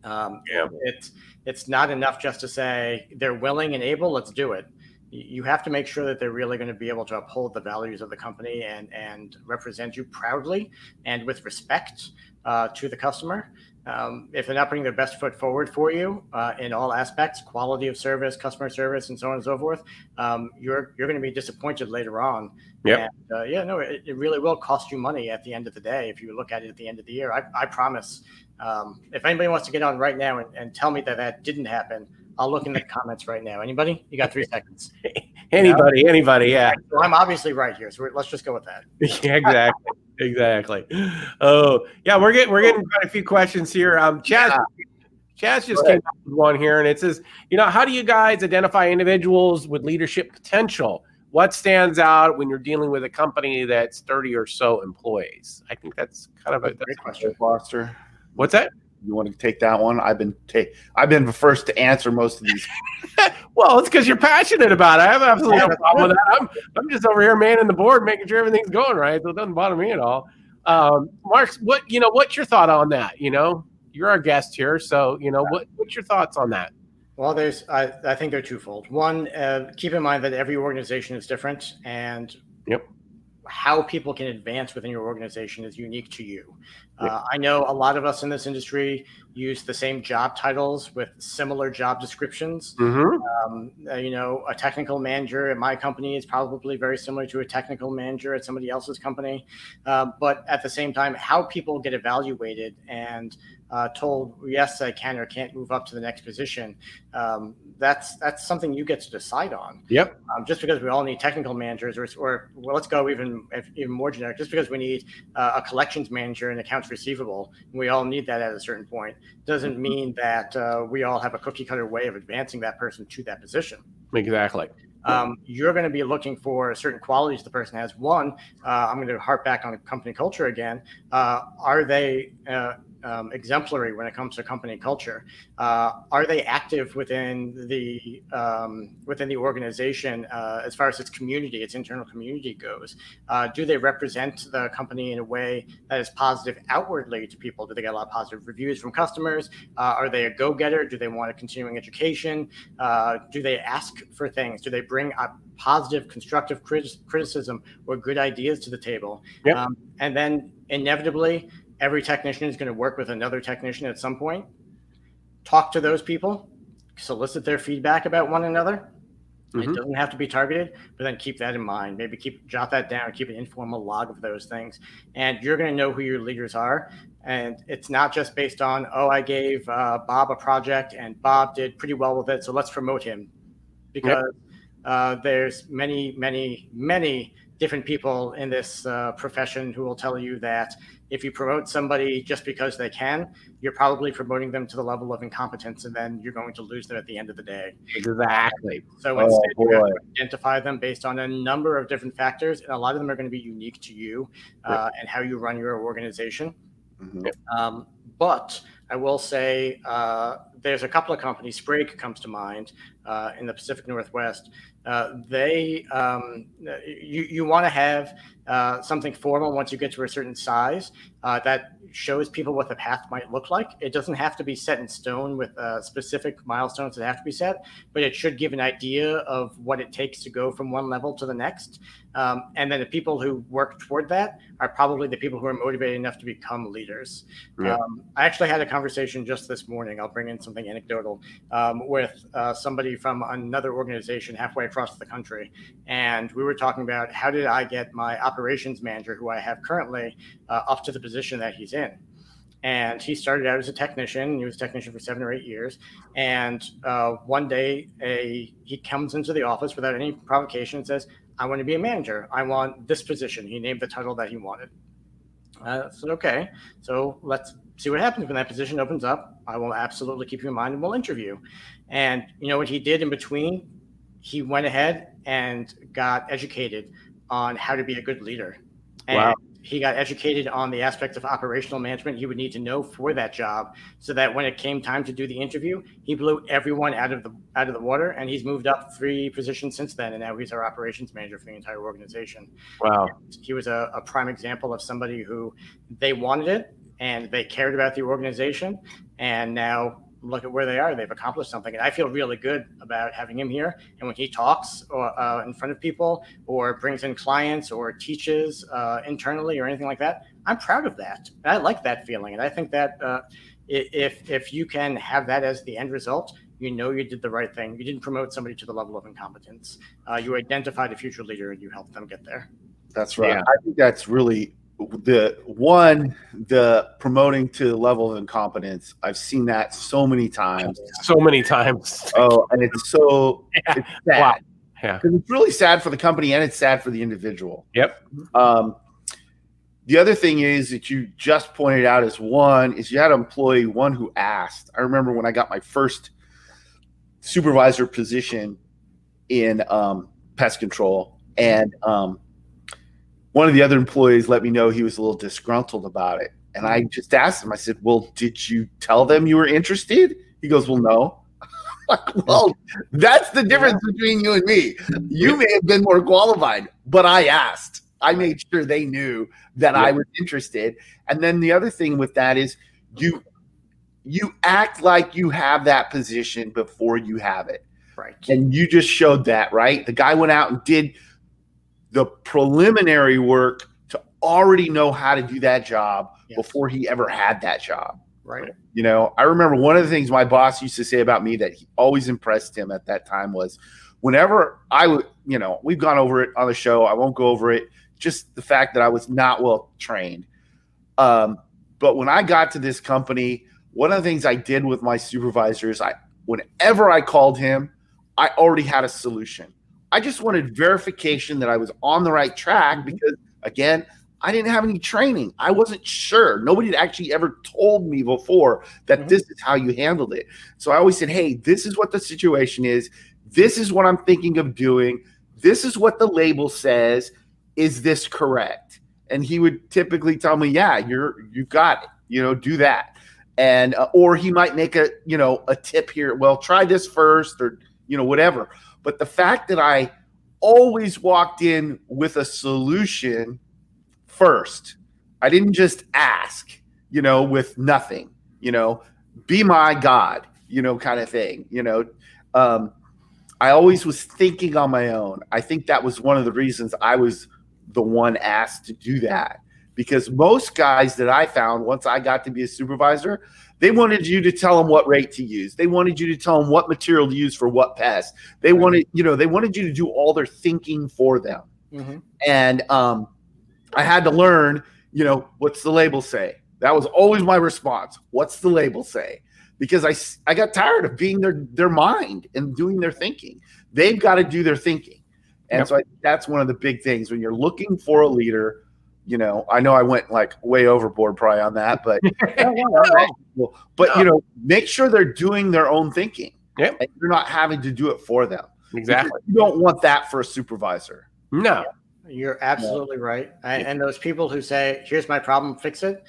Um, yeah. it's, it's not enough just to say they're willing and able let's do it. You have to make sure that they're really going to be able to uphold the values of the company and, and represent you proudly and with respect uh, to the customer um, if they're not putting their best foot forward for you uh, in all aspects, quality of service, customer service, and so on and so forth, um, you're you're going to be disappointed later on. Yeah. Uh, yeah. No, it, it, really will cost you money at the end of the day if you look at it at the end of the year. I, I promise. Um, if anybody wants to get on right now and, and tell me that that didn't happen, I'll look in the comments right now. Anybody? You got three seconds. [laughs] anybody? You know? Anybody? Yeah. So I'm obviously right here, so let's just go with that. [laughs] yeah, exactly exactly. Oh, yeah, we're getting we're getting quite a few questions here. Um, Chaz. Chaz just came up with one here, and it says, you know, how do you guys identify individuals with leadership potential? What stands out when you're dealing with a company that's 30 or so employees? I think that's kind of a great question, Foster. What's that? You want to take that one? I've been take I've been the first to answer most of these. [laughs] well, it's because you're passionate about it. I have absolutely no problem with that. I'm I'm just over here manning the board, making sure everything's going right. So it doesn't bother me at all. Um, Mark, what you know, what's your thought on that? You know, you're our guest here, so you know, what what's your thoughts on that? Well, there's I, I think they're twofold. One, uh, keep in mind that every organization is different, and yep how people can advance within your organization is unique to you. Uh, I know a lot of us in this industry use the same job titles with similar job descriptions. Mm-hmm. Um, uh, you know, a technical manager at my company is probably very similar to a technical manager at somebody else's company. Uh, but at the same time, how people get evaluated and uh, told yes I can or can't move up to the next position, um, that's that's something you get to decide on. Yep. Um, just because we all need technical managers, or, or well, let's go even even more generic. Just because we need uh, a collections manager and accounts receivable, and we all need that at a certain point, doesn't mm-hmm. mean that uh, we all have a cookie cutter way of advancing that person to that position. Exactly. Um, you're going to be looking for certain qualities the person has. One, uh, I'm going to harp back on company culture again. Uh, are they uh, um, exemplary when it comes to company culture? Uh, are they active within the um, within the organization uh, as far as its community, its internal community goes? Uh, do they represent the company in a way that is positive outwardly to people? Do they get a lot of positive reviews from customers? Uh, are they a go-getter? Do they want a continuing education? Uh, do they ask for things? Do they bring a positive, constructive criticism or good ideas to the table? Yep. Um, and then inevitably every technician is going to work with another technician at some point. Talk to those people, solicit their feedback about one another, Mm-hmm. It doesn't have to be targeted, but then keep that in mind. Maybe keep jot that down, keep an informal log of those things, and you're going to know who your leaders are. And it's not just based on oh, I gave uh, Bob a project and Bob did pretty well with it, so let's promote him, because yep. uh, there's many, many, many different people in this uh, profession who will tell you that if you promote somebody just because they can, you're probably promoting them to the level of incompetence, and then you're going to lose them at the end of the day. Exactly. So oh, instead, you have to identify them based on a number of different factors, and a lot of them are going to be unique to you uh, right. and how you run your organization. Mm-hmm. Um, but I will say uh, there's a couple of companies. Sprague comes to mind uh, in the Pacific Northwest uh, they um, you you want to have uh, something formal once you get to a certain size uh, that shows people what the path might look like. It doesn't have to be set in stone with uh, specific milestones that have to be set, but it should give an idea of what it takes to go from one level to the next. Um, and then the people who work toward that are probably the people who are motivated enough to become leaders. Yeah. Um, I actually had a conversation just this morning. I'll bring in something anecdotal um, with uh, somebody from another organization halfway across the country, and we were talking about how did I get my operations manager, who I have currently, uh, up to the position that he's in. And he started out as a technician. He was a technician for seven or eight years. And uh, one day, a he comes into the office without any provocation and says, "I want to be a manager. I want this position." He named the title that he wanted. I said, "Okay, so let's see what happens when that position opens up. I will absolutely keep you in mind, and we'll interview." And you know what he did in between? He went ahead and got educated on how to be a good leader. And wow he got educated on the aspects of operational management he would need to know for that job so that when it came time to do the interview he blew everyone out of the out of the water and he's moved up three positions since then and now he's our operations manager for the entire organization wow he was a, a prime example of somebody who they wanted it and they cared about the organization and now look at where they are. They've accomplished something, and I feel really good about having him here. And when he talks or, uh, in front of people, or brings in clients, or teaches uh, internally, or anything like that, I'm proud of that. And I like that feeling, and I think that uh, if if you can have that as the end result, you know you did the right thing. You didn't promote somebody to the level of incompetence. Uh, you identified a future leader, and you helped them get there. That's right. Yeah. I think that's really the one the promoting to the level of incompetence. I've seen that so many times. So many times. [laughs] Oh and it's so yeah. it's sad. Wow. yeah it's really sad for the company and it's sad for the individual. Yep. Um, the other thing is that you just pointed out is one is you had an employee one who asked. I remember when i got my first supervisor position in um, pest control and um, one of the other employees let me know he was a little disgruntled about it. And I mm. just asked him, I said, Well, did you tell them you were interested? He goes, Well, no. [laughs] like, well, that's the difference between you and me. You may have been more qualified, but I asked. I made sure they knew that yeah. I was interested. And then the other thing with that is you you act like you have that position before you have it. Right. And you just showed that, right? The guy went out and did the preliminary work to already know how to do that job yes. before he ever had that job. Right. You know, I remember one of the things my boss used to say about me that he always impressed him at that time was whenever I would, you know, we've gone over it on the show. I won't go over it. Just the fact that I was not well trained. Um, but when I got to this company, one of the things I did with my supervisors, I whenever I called him, I already had a solution. I just wanted verification that I was on the right track mm-hmm. because, again, I didn't have any training. I wasn't sure. Nobody had actually ever told me before that mm-hmm. this is how you handled it. So I always said, hey, this is what the situation is. This is what I'm thinking of doing. This is what the label says. Is this correct? And he would typically tell me, yeah, you're you've got it. You know, do that. And uh, or he might make a, you know, a tip here. Well, try this first or, you know, whatever. But the fact that I always walked in with a solution first, I didn't just ask, you know, with nothing, you know, be my God, you know, kind of thing, you know. Um, I always was thinking on my own. I think that was one of the reasons I was the one asked to do that because most guys that I found once I got to be a supervisor, They wanted you to tell them what rate to use. They wanted you to tell them what material to use for what pass. They wanted, you know, they wanted you to do all their thinking for them. Mm-hmm. And um, I had to learn, you know, what's the label say? That was always my response. What's the label say? Because I I got tired of being their their mind and doing their thinking. They've got to do their thinking. And Yep. so I, that's one of the big things when you're looking for a leader. You know, I know I went like way overboard probably on that, but [laughs] but you know, make sure they're doing their own thinking. Yep. And you're not having to do it for them. Exactly. You don't want that for a supervisor. No. You're absolutely right. And, and those people who say, "Here's my problem, fix it,"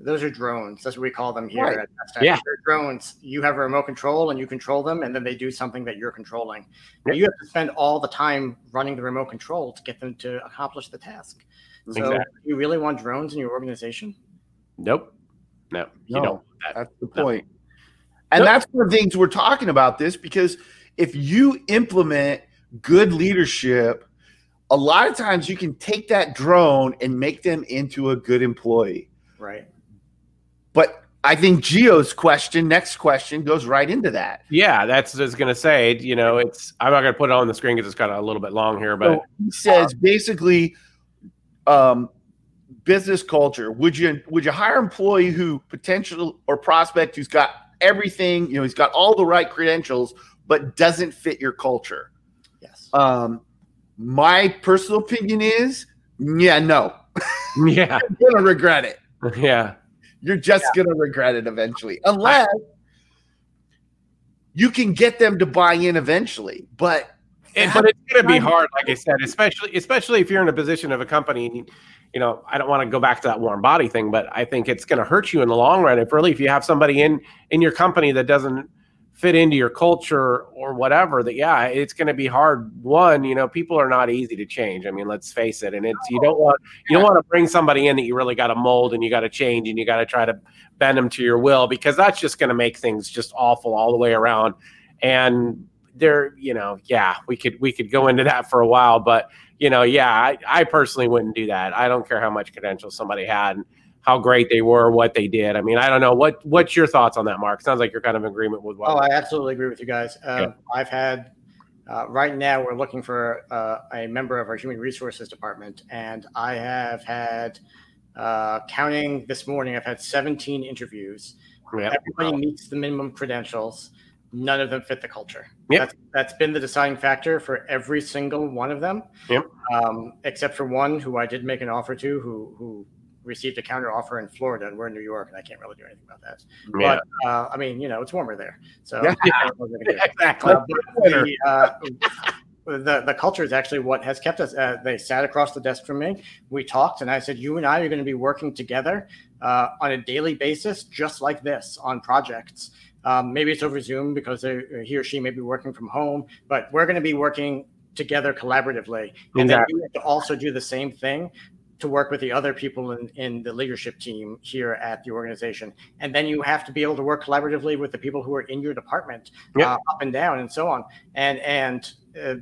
those are drones. That's what we call them here. Right. At Pest Yeah. They're drones. You have a remote control, and you control them, and then they do something that you're controlling. Yep. You have to spend all the time running the remote control to get them to accomplish the task. So, Exactly. you really want drones in your organization? Nope. No. You No. don't. that. That's the No. And No. that's one of the things we're talking about this because if you implement good leadership, a lot of times you can take that drone and make them into a good employee. Right. But I think Geo's question, next question, goes right into that. Yeah, that's what I was gonna say. You know, it's I'm not gonna put it on the screen because it's kind of a little bit long here, but So he says uh, basically, um, business culture. Would you would you hire an employee who potential or prospect who's got everything? You know, he's got all the right credentials, but doesn't fit your culture. Yes. Um, my personal opinion is, yeah, no, [laughs] yeah, [laughs] you're gonna regret it. yeah, You're just gonna regret it eventually, unless you can get them to buy in eventually. But And- but it's going to be hard, like I said, especially especially if you're in a position of a company. and you- You know, I don't want to go back to that warm body thing, but I think it's going to hurt you in the long run. If really, if you have somebody in in your company that doesn't fit into your culture or whatever, that yeah, it's going to be hard. One, you know, people are not easy to change. I mean, let's face it. And it's you don't want you don't want to bring somebody in that you really got to mold and you got to change and you got to try to bend them to your will because that's just going to make things just awful all the way around. And there, you know, yeah, we could we could go into that for a while, but you know, yeah, I, I personally wouldn't do that. I don't care how much credentials somebody had and how great they were, what they did. I mean, I don't know what what's your thoughts on that, Mark? Sounds like you're kind of in agreement with what. Oh, I absolutely agree with you guys. Um, I've had uh, right now we're looking for uh, a member of our human resources department, and I have had uh, counting this morning. I've had 17 interviews. yeah. Everybody meets the minimum credentials. None of them fit the culture. Yep. That's, that's been the deciding factor for every single one of them. Yep. Um, except for one who I did make an offer to, who who received a counter offer in Florida, and we're in New York, and I can't really do anything about that. Yeah. But uh, I mean, you know, it's warmer there, so [laughs] Yeah. we're gonna get- exactly. uh, the, uh, the the culture is actually what has kept us. Uh, they sat across the desk from me. We talked, and I said, "You and I are going to be working together uh, on a daily basis, just like this, on projects. Um, maybe it's over Zoom because he or she may be working from home, but we're going to be working together collaboratively. And then you have to also do the same thing." To work with the other people in, in the leadership team here at the organization. And then you have to be able to work collaboratively with the people who are in your department Yep. uh, up and down and so on. And and uh,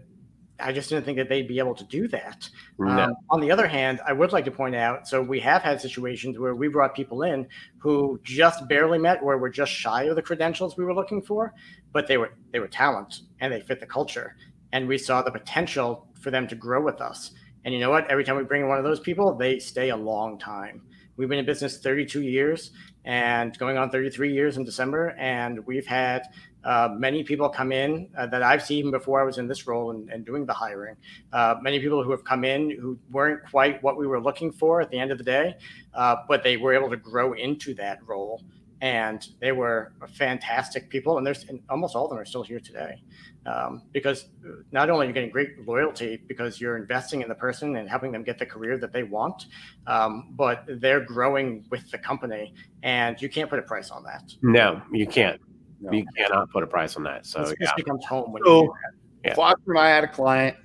I just didn't think that they'd be able to do that. No. Um, on the other hand, I would like to point out so we have had situations where we brought people in who just barely met, where we're just shy of the credentials we were looking for, but they were they were talent and they fit the culture, and we saw the potential for them to grow with us. And you know what? Every time we bring in one of those people, they stay a long time. We've been in business 32 years and going on 33 years in December, and we've had uh, many people come in uh, that I've seen before I was in this role and, and doing the hiring. Uh, many people who have come in who weren't quite what we were looking for at the end of the day, uh, but they were able to grow into that role. And they were fantastic people, and there's and almost all of them are still here today, um, because not only are you getting great loyalty because you're investing in the person and helping them get the career that they want, um, but they're growing with the company, and you can't put a price on that. no, you can't. No. You cannot put a price on that. So this, yeah. becomes home when So- you do that. Yeah. Foster and I had a client.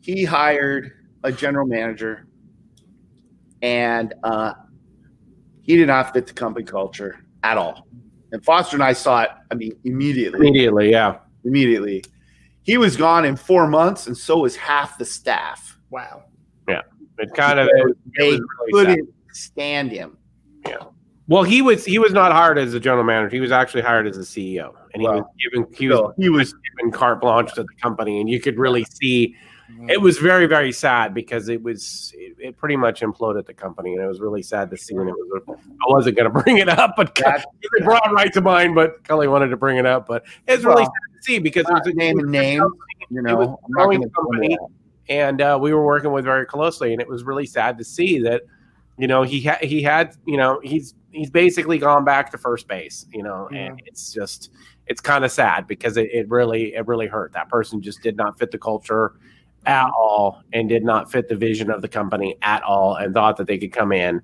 He hired a general manager, and uh, he did not fit the company culture at all. And Foster and I saw it. I mean, immediately. Immediately, yeah. Immediately, he was gone in four months, and so was half the staff. Wow. Yeah. It kind of it was, it They really couldn't stand him. Yeah. Well, he was he was not hired as a general manager. He was actually hired as a CEO, and he Well, was given he was still, he was given carte blanche to the company, and you could really see mm-hmm. it was very very sad because it was it, it pretty much imploded the company, and it was really sad to see. And it was I wasn't going [laughs] to bring it up, but That- it brought it right to mind. But Kelly wanted to bring it up, but it's really Well, sad to see because it was a name and name. You know, was I'm not growing gonna go into company. and uh, we were working with very closely, and it was really sad to see that, you know, he had he had, you know, he's he's basically gone back to first base, you know, and it's just it's kind of sad because it, it really it really hurt. That person just did not fit the culture at all, and did not fit the vision of the company at all, and thought that they could come in,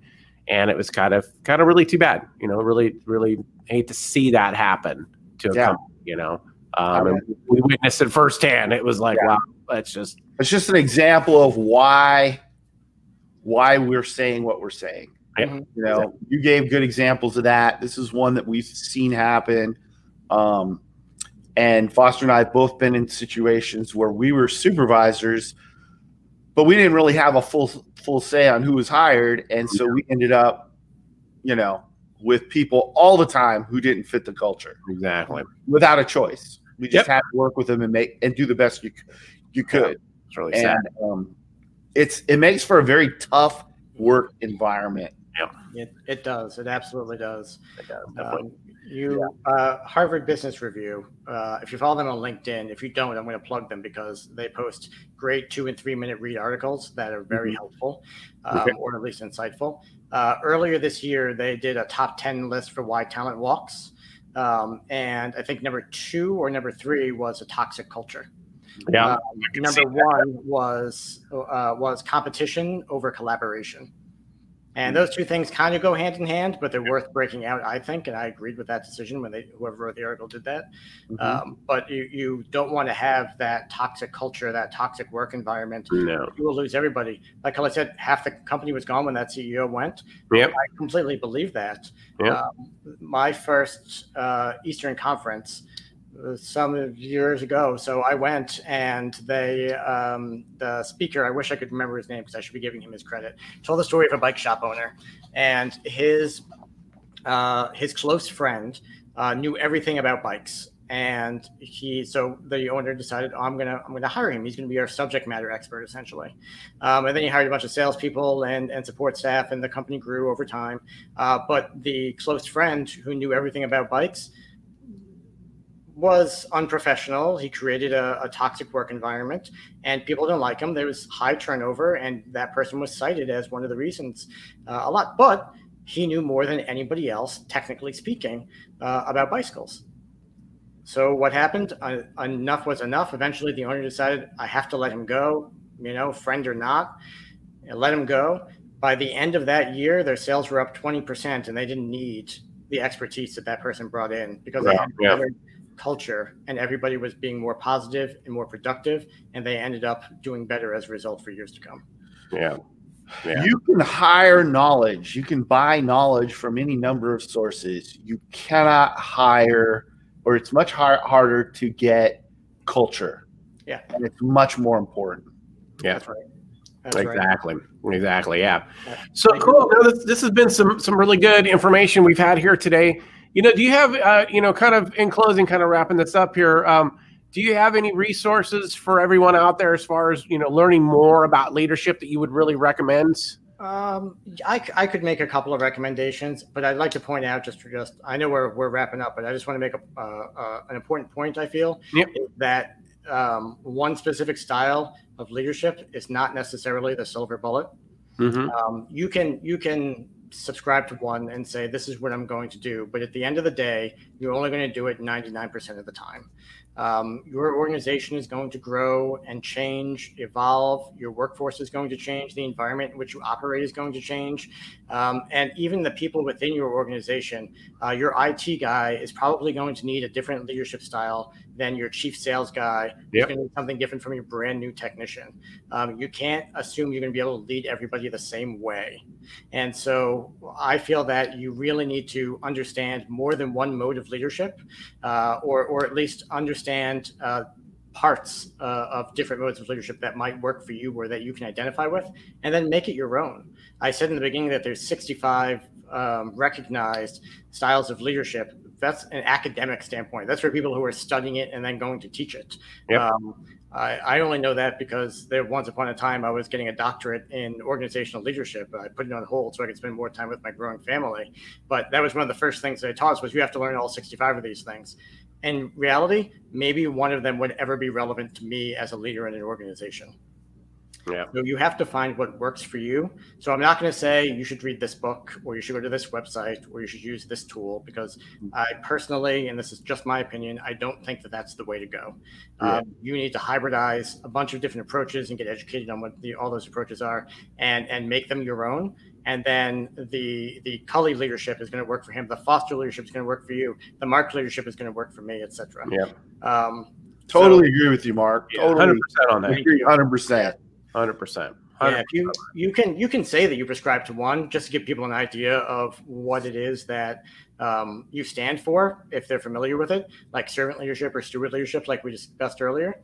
and it was kind of kind of really too bad, you know, really really hate to see that happen to a Yeah. company, you know. Um, and we witnessed it firsthand. It was like, Yeah. wow, that's just It's just an example of why why we're saying what we're saying. Yeah. You know, you gave good examples of that. This is one that we've seen happen. Um, and Foster and I have both been in situations where we were supervisors, but we didn't really have a full full say on who was hired, and so we ended up, you know, with people all the time who didn't fit the culture exactly. without a choice. We just Yep. had to work with them and make and do the best you you could It's really sad. um, it's it makes for a very tough work environment. Yeah, It, it does. It absolutely does. It does, definitely. Um, you uh, Harvard Business Review. Uh, if you follow them on LinkedIn, if you don't, I'm going to plug them because they post great two and three minute read articles that are very helpful, um, Okay. or at least insightful. Uh, earlier this year, they did a top ten list for why talent walks, um, and I think number two or number three was a toxic culture. yeah. Um, number one was uh, was competition over collaboration, and those two things kind of go hand in hand, but they're worth breaking out. I think, and I agreed with that decision when they whoever wrote the article did that. Um, but you you don't want to have that toxic culture, that toxic work environment. no. You will lose everybody. Like I said, half the company was gone when that CEO went. Yep. I completely believe that. Yeah. Um, my first uh, Eastern conference some years ago, so I went and they, um, the speaker, I wish I could remember his name because I should be giving him his credit, told the story of a bike shop owner and his uh, his close friend uh, knew everything about bikes. And he, so the owner decided, oh, I'm gonna, I'm gonna hire him. He's gonna be our subject matter expert, essentially. Um, and then he hired a bunch of salespeople and, and support staff, and the company grew over time. Uh, but the close friend who knew everything about bikes was unprofessional. He created a, a toxic work environment, and people didn't like him. There was high turnover, and that person was cited as one of the reasons uh, a lot. But he knew more than anybody else, technically speaking, uh, about bicycles. So what happened? Uh, enough was enough. Eventually, the owner decided, I have to let him go. You know, friend or not, and let him go. By the end of that year, their sales were up twenty percent, and they didn't need the expertise that that person brought in because they had yeah. Better culture, and everybody was being more positive and more productive, and they ended up doing better as a result for years to come. Yeah. Yeah. You can hire knowledge. You can buy knowledge from any number of sources. You cannot hire, or it's much har- harder to get culture. Yeah. and it's much more important. Yeah. That's right. That's right. Exactly. Exactly. Yeah. Yeah. So cool. No, this, this has been some some really good information we've had here today. You know, do you have uh, you know, kind of in closing, kind of wrapping this up here? Um, do you have any resources for everyone out there as far as you know learning more about leadership that you would really recommend? Um, I, I could make a couple of recommendations, but I'd like to point out just for just I know we're, we're wrapping up, but I just want to make a, uh, uh, an important point. I feel Yep. that um, one specific style of leadership is not necessarily the silver bullet. Mm-hmm. Um, you can you can subscribe to one and say this is what I'm going to do, but at the end of the day, you're only going to do it 99% of the time. Um, your organization is going to grow and change, evolve. Your workforce is going to change. The environment in which you operate is going to change. Um, and even the people within your organization, uh, your IT guy is probably going to need a different leadership style than your chief sales guy. Yep. going to need something different from your brand new technician. Um, you can't assume you're going to be able to lead everybody the same way. And so I feel that you really need to understand more than one mode of leadership, uh, or, or at least understand uh, parts uh, of different modes of leadership that might work for you or that you can identify with, and then make it your own. I said in the beginning that there's 65 um, recognized styles of leadership. That's an academic standpoint. That's for people who are studying it and then going to teach it. Yep. Um, I, I only know that because there once upon a time I was getting a doctorate in organizational leadership. I put it on hold so I could spend more time with my growing family. But that was one of the first things they taught us was you have to learn all 65 of these things. In reality, maybe one of them would ever be relevant to me as a leader in an organization. Yeah. So you have to find what works for you. So I'm not going to say you should read this book or you should go to this website or you should use this tool because I personally, and this is just my opinion, I don't think that that's the way to go. Yeah. Um, you need to hybridize a bunch of different approaches and get educated on what the, all those approaches are and and make them your own. And then the the Cully leadership is going to work for him. The Foster leadership is going to work for you. The Mark leadership is going to work for me, etc. Yeah. Um, Totally agree with you, Mark. Yeah, hundred Totally percent on that. agree. Hundred percent. Yeah, you you can you can say that you prescribe to one just to give people an idea of what it is that um, you stand for if they're familiar with it, like servant leadership or steward leadership, like we discussed earlier.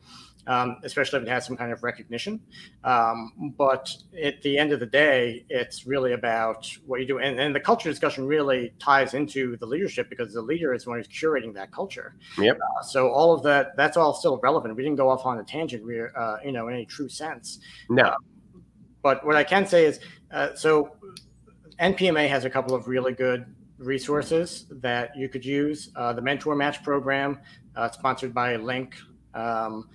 Um, especially if it has some kind of recognition. Um, but at the end of the day, it's really about what you do. And, and the culture discussion really ties into the leadership because the leader is the one who's curating that culture. Yep. Uh, so all of that, that's all still relevant. We didn't go off on a tangent, we, uh, you know, in any true sense No. but what I can say is, uh, so NPMA has a couple of really good resources that you could use. Uh, the Mentor Match program, uh, sponsored by Link. Um,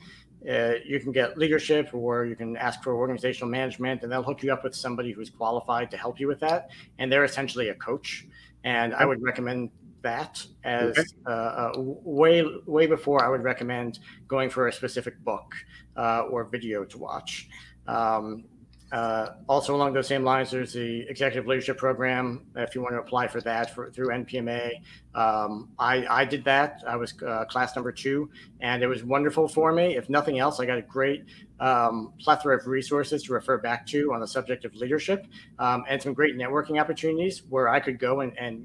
uh, you can get leadership or you can ask for organizational management and they'll hook you up with somebody who's qualified to help you with that and they're essentially a coach. And i would recommend that as uh, uh, way way before i would recommend going for a specific book uh, or video to watch. Um, uh, also along those same lines, there's the executive leadership program. If you want to apply for that for, through NPMA, um, I, I did that. I was uh, class number two, and it was wonderful for me. If nothing else, I got a great um, plethora of resources to refer back to on the subject of leadership, um, and some great networking opportunities where I could go and, and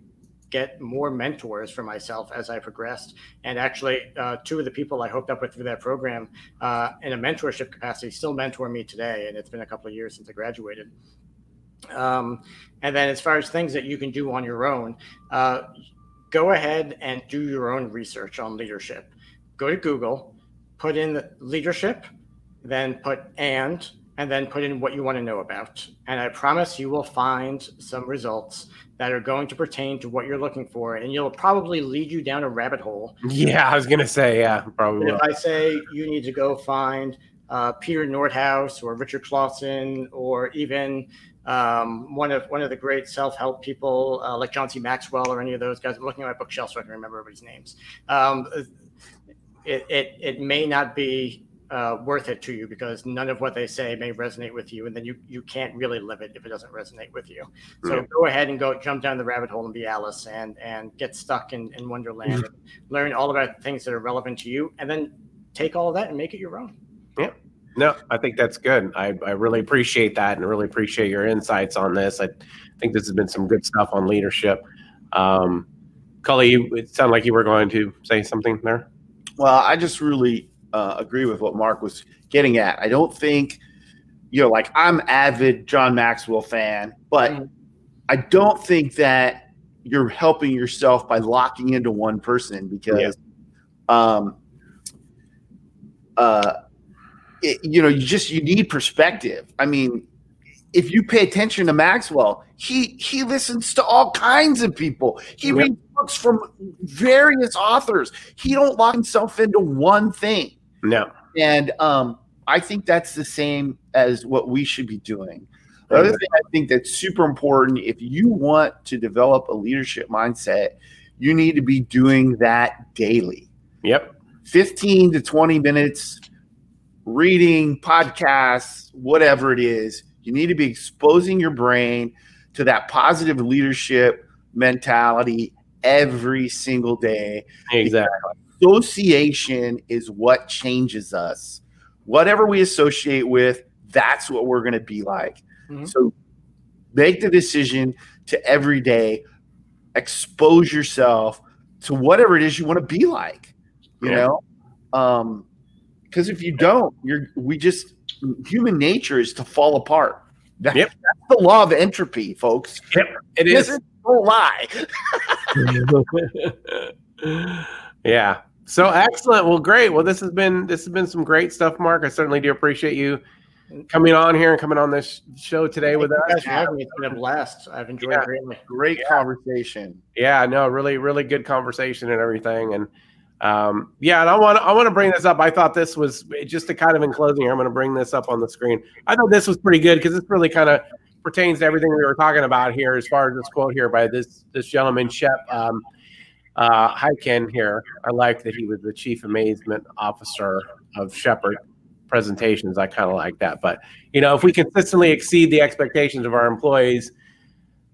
get more mentors for myself as I progressed. And actually, uh, two of the people I hooked up with through that program uh, in a mentorship capacity still mentor me today. And it's been a couple of years since I graduated. Um, and then, as far as things that you can do on your own, uh, go ahead and do your own research on leadership. Go to Google, put in leadership, then put and, and then put in what you want to know about. And I promise you will find some results that are going to pertain to what you're looking for. And you'll probably lead you down a rabbit hole Yeah, I was gonna say yeah, probably. if I say you need to go find uh, Peter Northouse or Richard Clausen or even um, one of one of the great self-help people uh, like John C. Maxwell or any of those guys, I'm looking at my bookshelf so I can remember everybody's names. Um, it, it it may not be uh, worth it to you because none of what they say may resonate with you, and then you you can't really live it if it doesn't resonate with you. So Yeah. go ahead and go jump down the rabbit hole and be Alice and and get stuck in, in Wonderland and learn all about things that are relevant to you, and then take all of that and make it your own. Yeah. No, I think that's good. I, I really appreciate that and really appreciate your insights on this. I think this has been some good stuff on leadership. Um, Cully, you- it sounded like you were going to say something there. Well, I just really uh, agree with what Mark was getting at. I don't think, you know, like I'm avid John Maxwell fan, but Mhm. I don't think that you're helping yourself by locking into one person because, um, uh, it, you know, you just you need perspective. I mean, if you pay attention to Maxwell, he he listens to all kinds of people. He Yep. reads books from various authors. He don't lock himself into one thing. No. And um, I think that's the same as what we should be doing. The other thing I think that's super important if you want to develop a leadership mindset, you need to be doing that daily. Yep. 15 to 20 minutes reading, podcasts, whatever it is. You need to be exposing your brain to that positive leadership mentality every single day Exactly. Association is what changes us. Whatever we associate with, that's what we're going to be like. Mhm. So make the decision to every day expose yourself to whatever it is you want to be like. You Yeah. know, um, because if you don't, you're we just human nature is to fall apart. That- Yep. That's the law of entropy, folks. It Yes, is. Don't lie. [laughs] yeah. So excellent. Well, great. Well, this has been this has been some great stuff, Mark. I certainly do appreciate you coming on here and coming on this show today with us. Thank guys for having. It's been a blast. I've enjoyed Yeah. it. Great Yeah. conversation. Yeah, no, really, really good conversation and everything. And um, yeah, and I want I want to bring this up. I thought this was just to kind of in closing. here, I'm going to bring this up on the screen. I thought this was pretty good because this really kind of pertains to everything we were talking about here, as far as this quote here by this this gentleman, Shep um, uh, Hyken here. I like that he was the chief amazement officer of Shepard presentations. I kind of like that. But you know, if we consistently exceed the expectations of our employees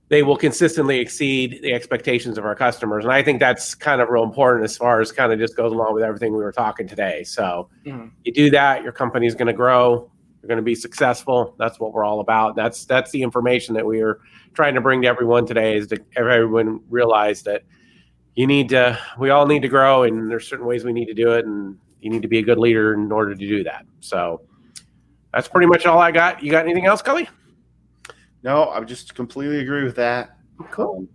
they will consistently exceed the expectations of our customers. And I think that's kind of real important as far as kind of just goes along with everything we were talking today. So Mhm. you do that, your company is going to grow, you're going to be successful. That's what we're all about. That's that's the information that we are trying to bring to everyone today is to have everyone realize that you need to we all need to grow and there's certain ways we need to do it and you need to be a good leader in order to do that. So that's pretty much all I got. You got anything else, Kelly? No, I just completely agree with that. Cool. Um,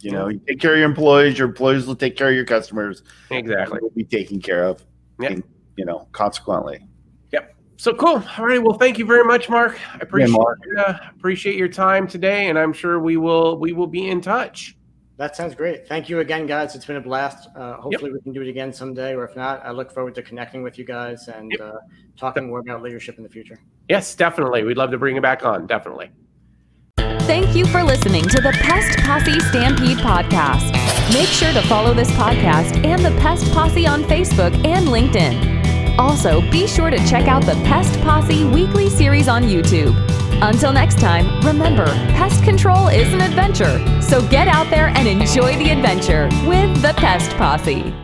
you know, you take care of your employees, your employees will take care of your customers. Exactly. Will be taken care of. Yeah. and, you know, consequently. Yep so cool. All right. Well, thank you very much, Mark. I appreciate Mark. uh, appreciate your time today, and I'm sure we will we will be in touch. That sounds great. Thank you again, guys. It's been a blast. Uh, hopefully, we can do it again someday, or if not, I look forward to connecting with you guys and Yep. uh, talking more about leadership in the future. Yes, definitely. We'd love to bring you back on. Definitely. Thank you for listening to the Pest Posse Stampede podcast. Make sure to follow this podcast and the Pest Posse on Facebook and LinkedIn. Also, be sure to check out the Pest Posse weekly series on YouTube. Until next time, remember, pest control is an adventure, so get out there and enjoy the adventure with the Pest Posse.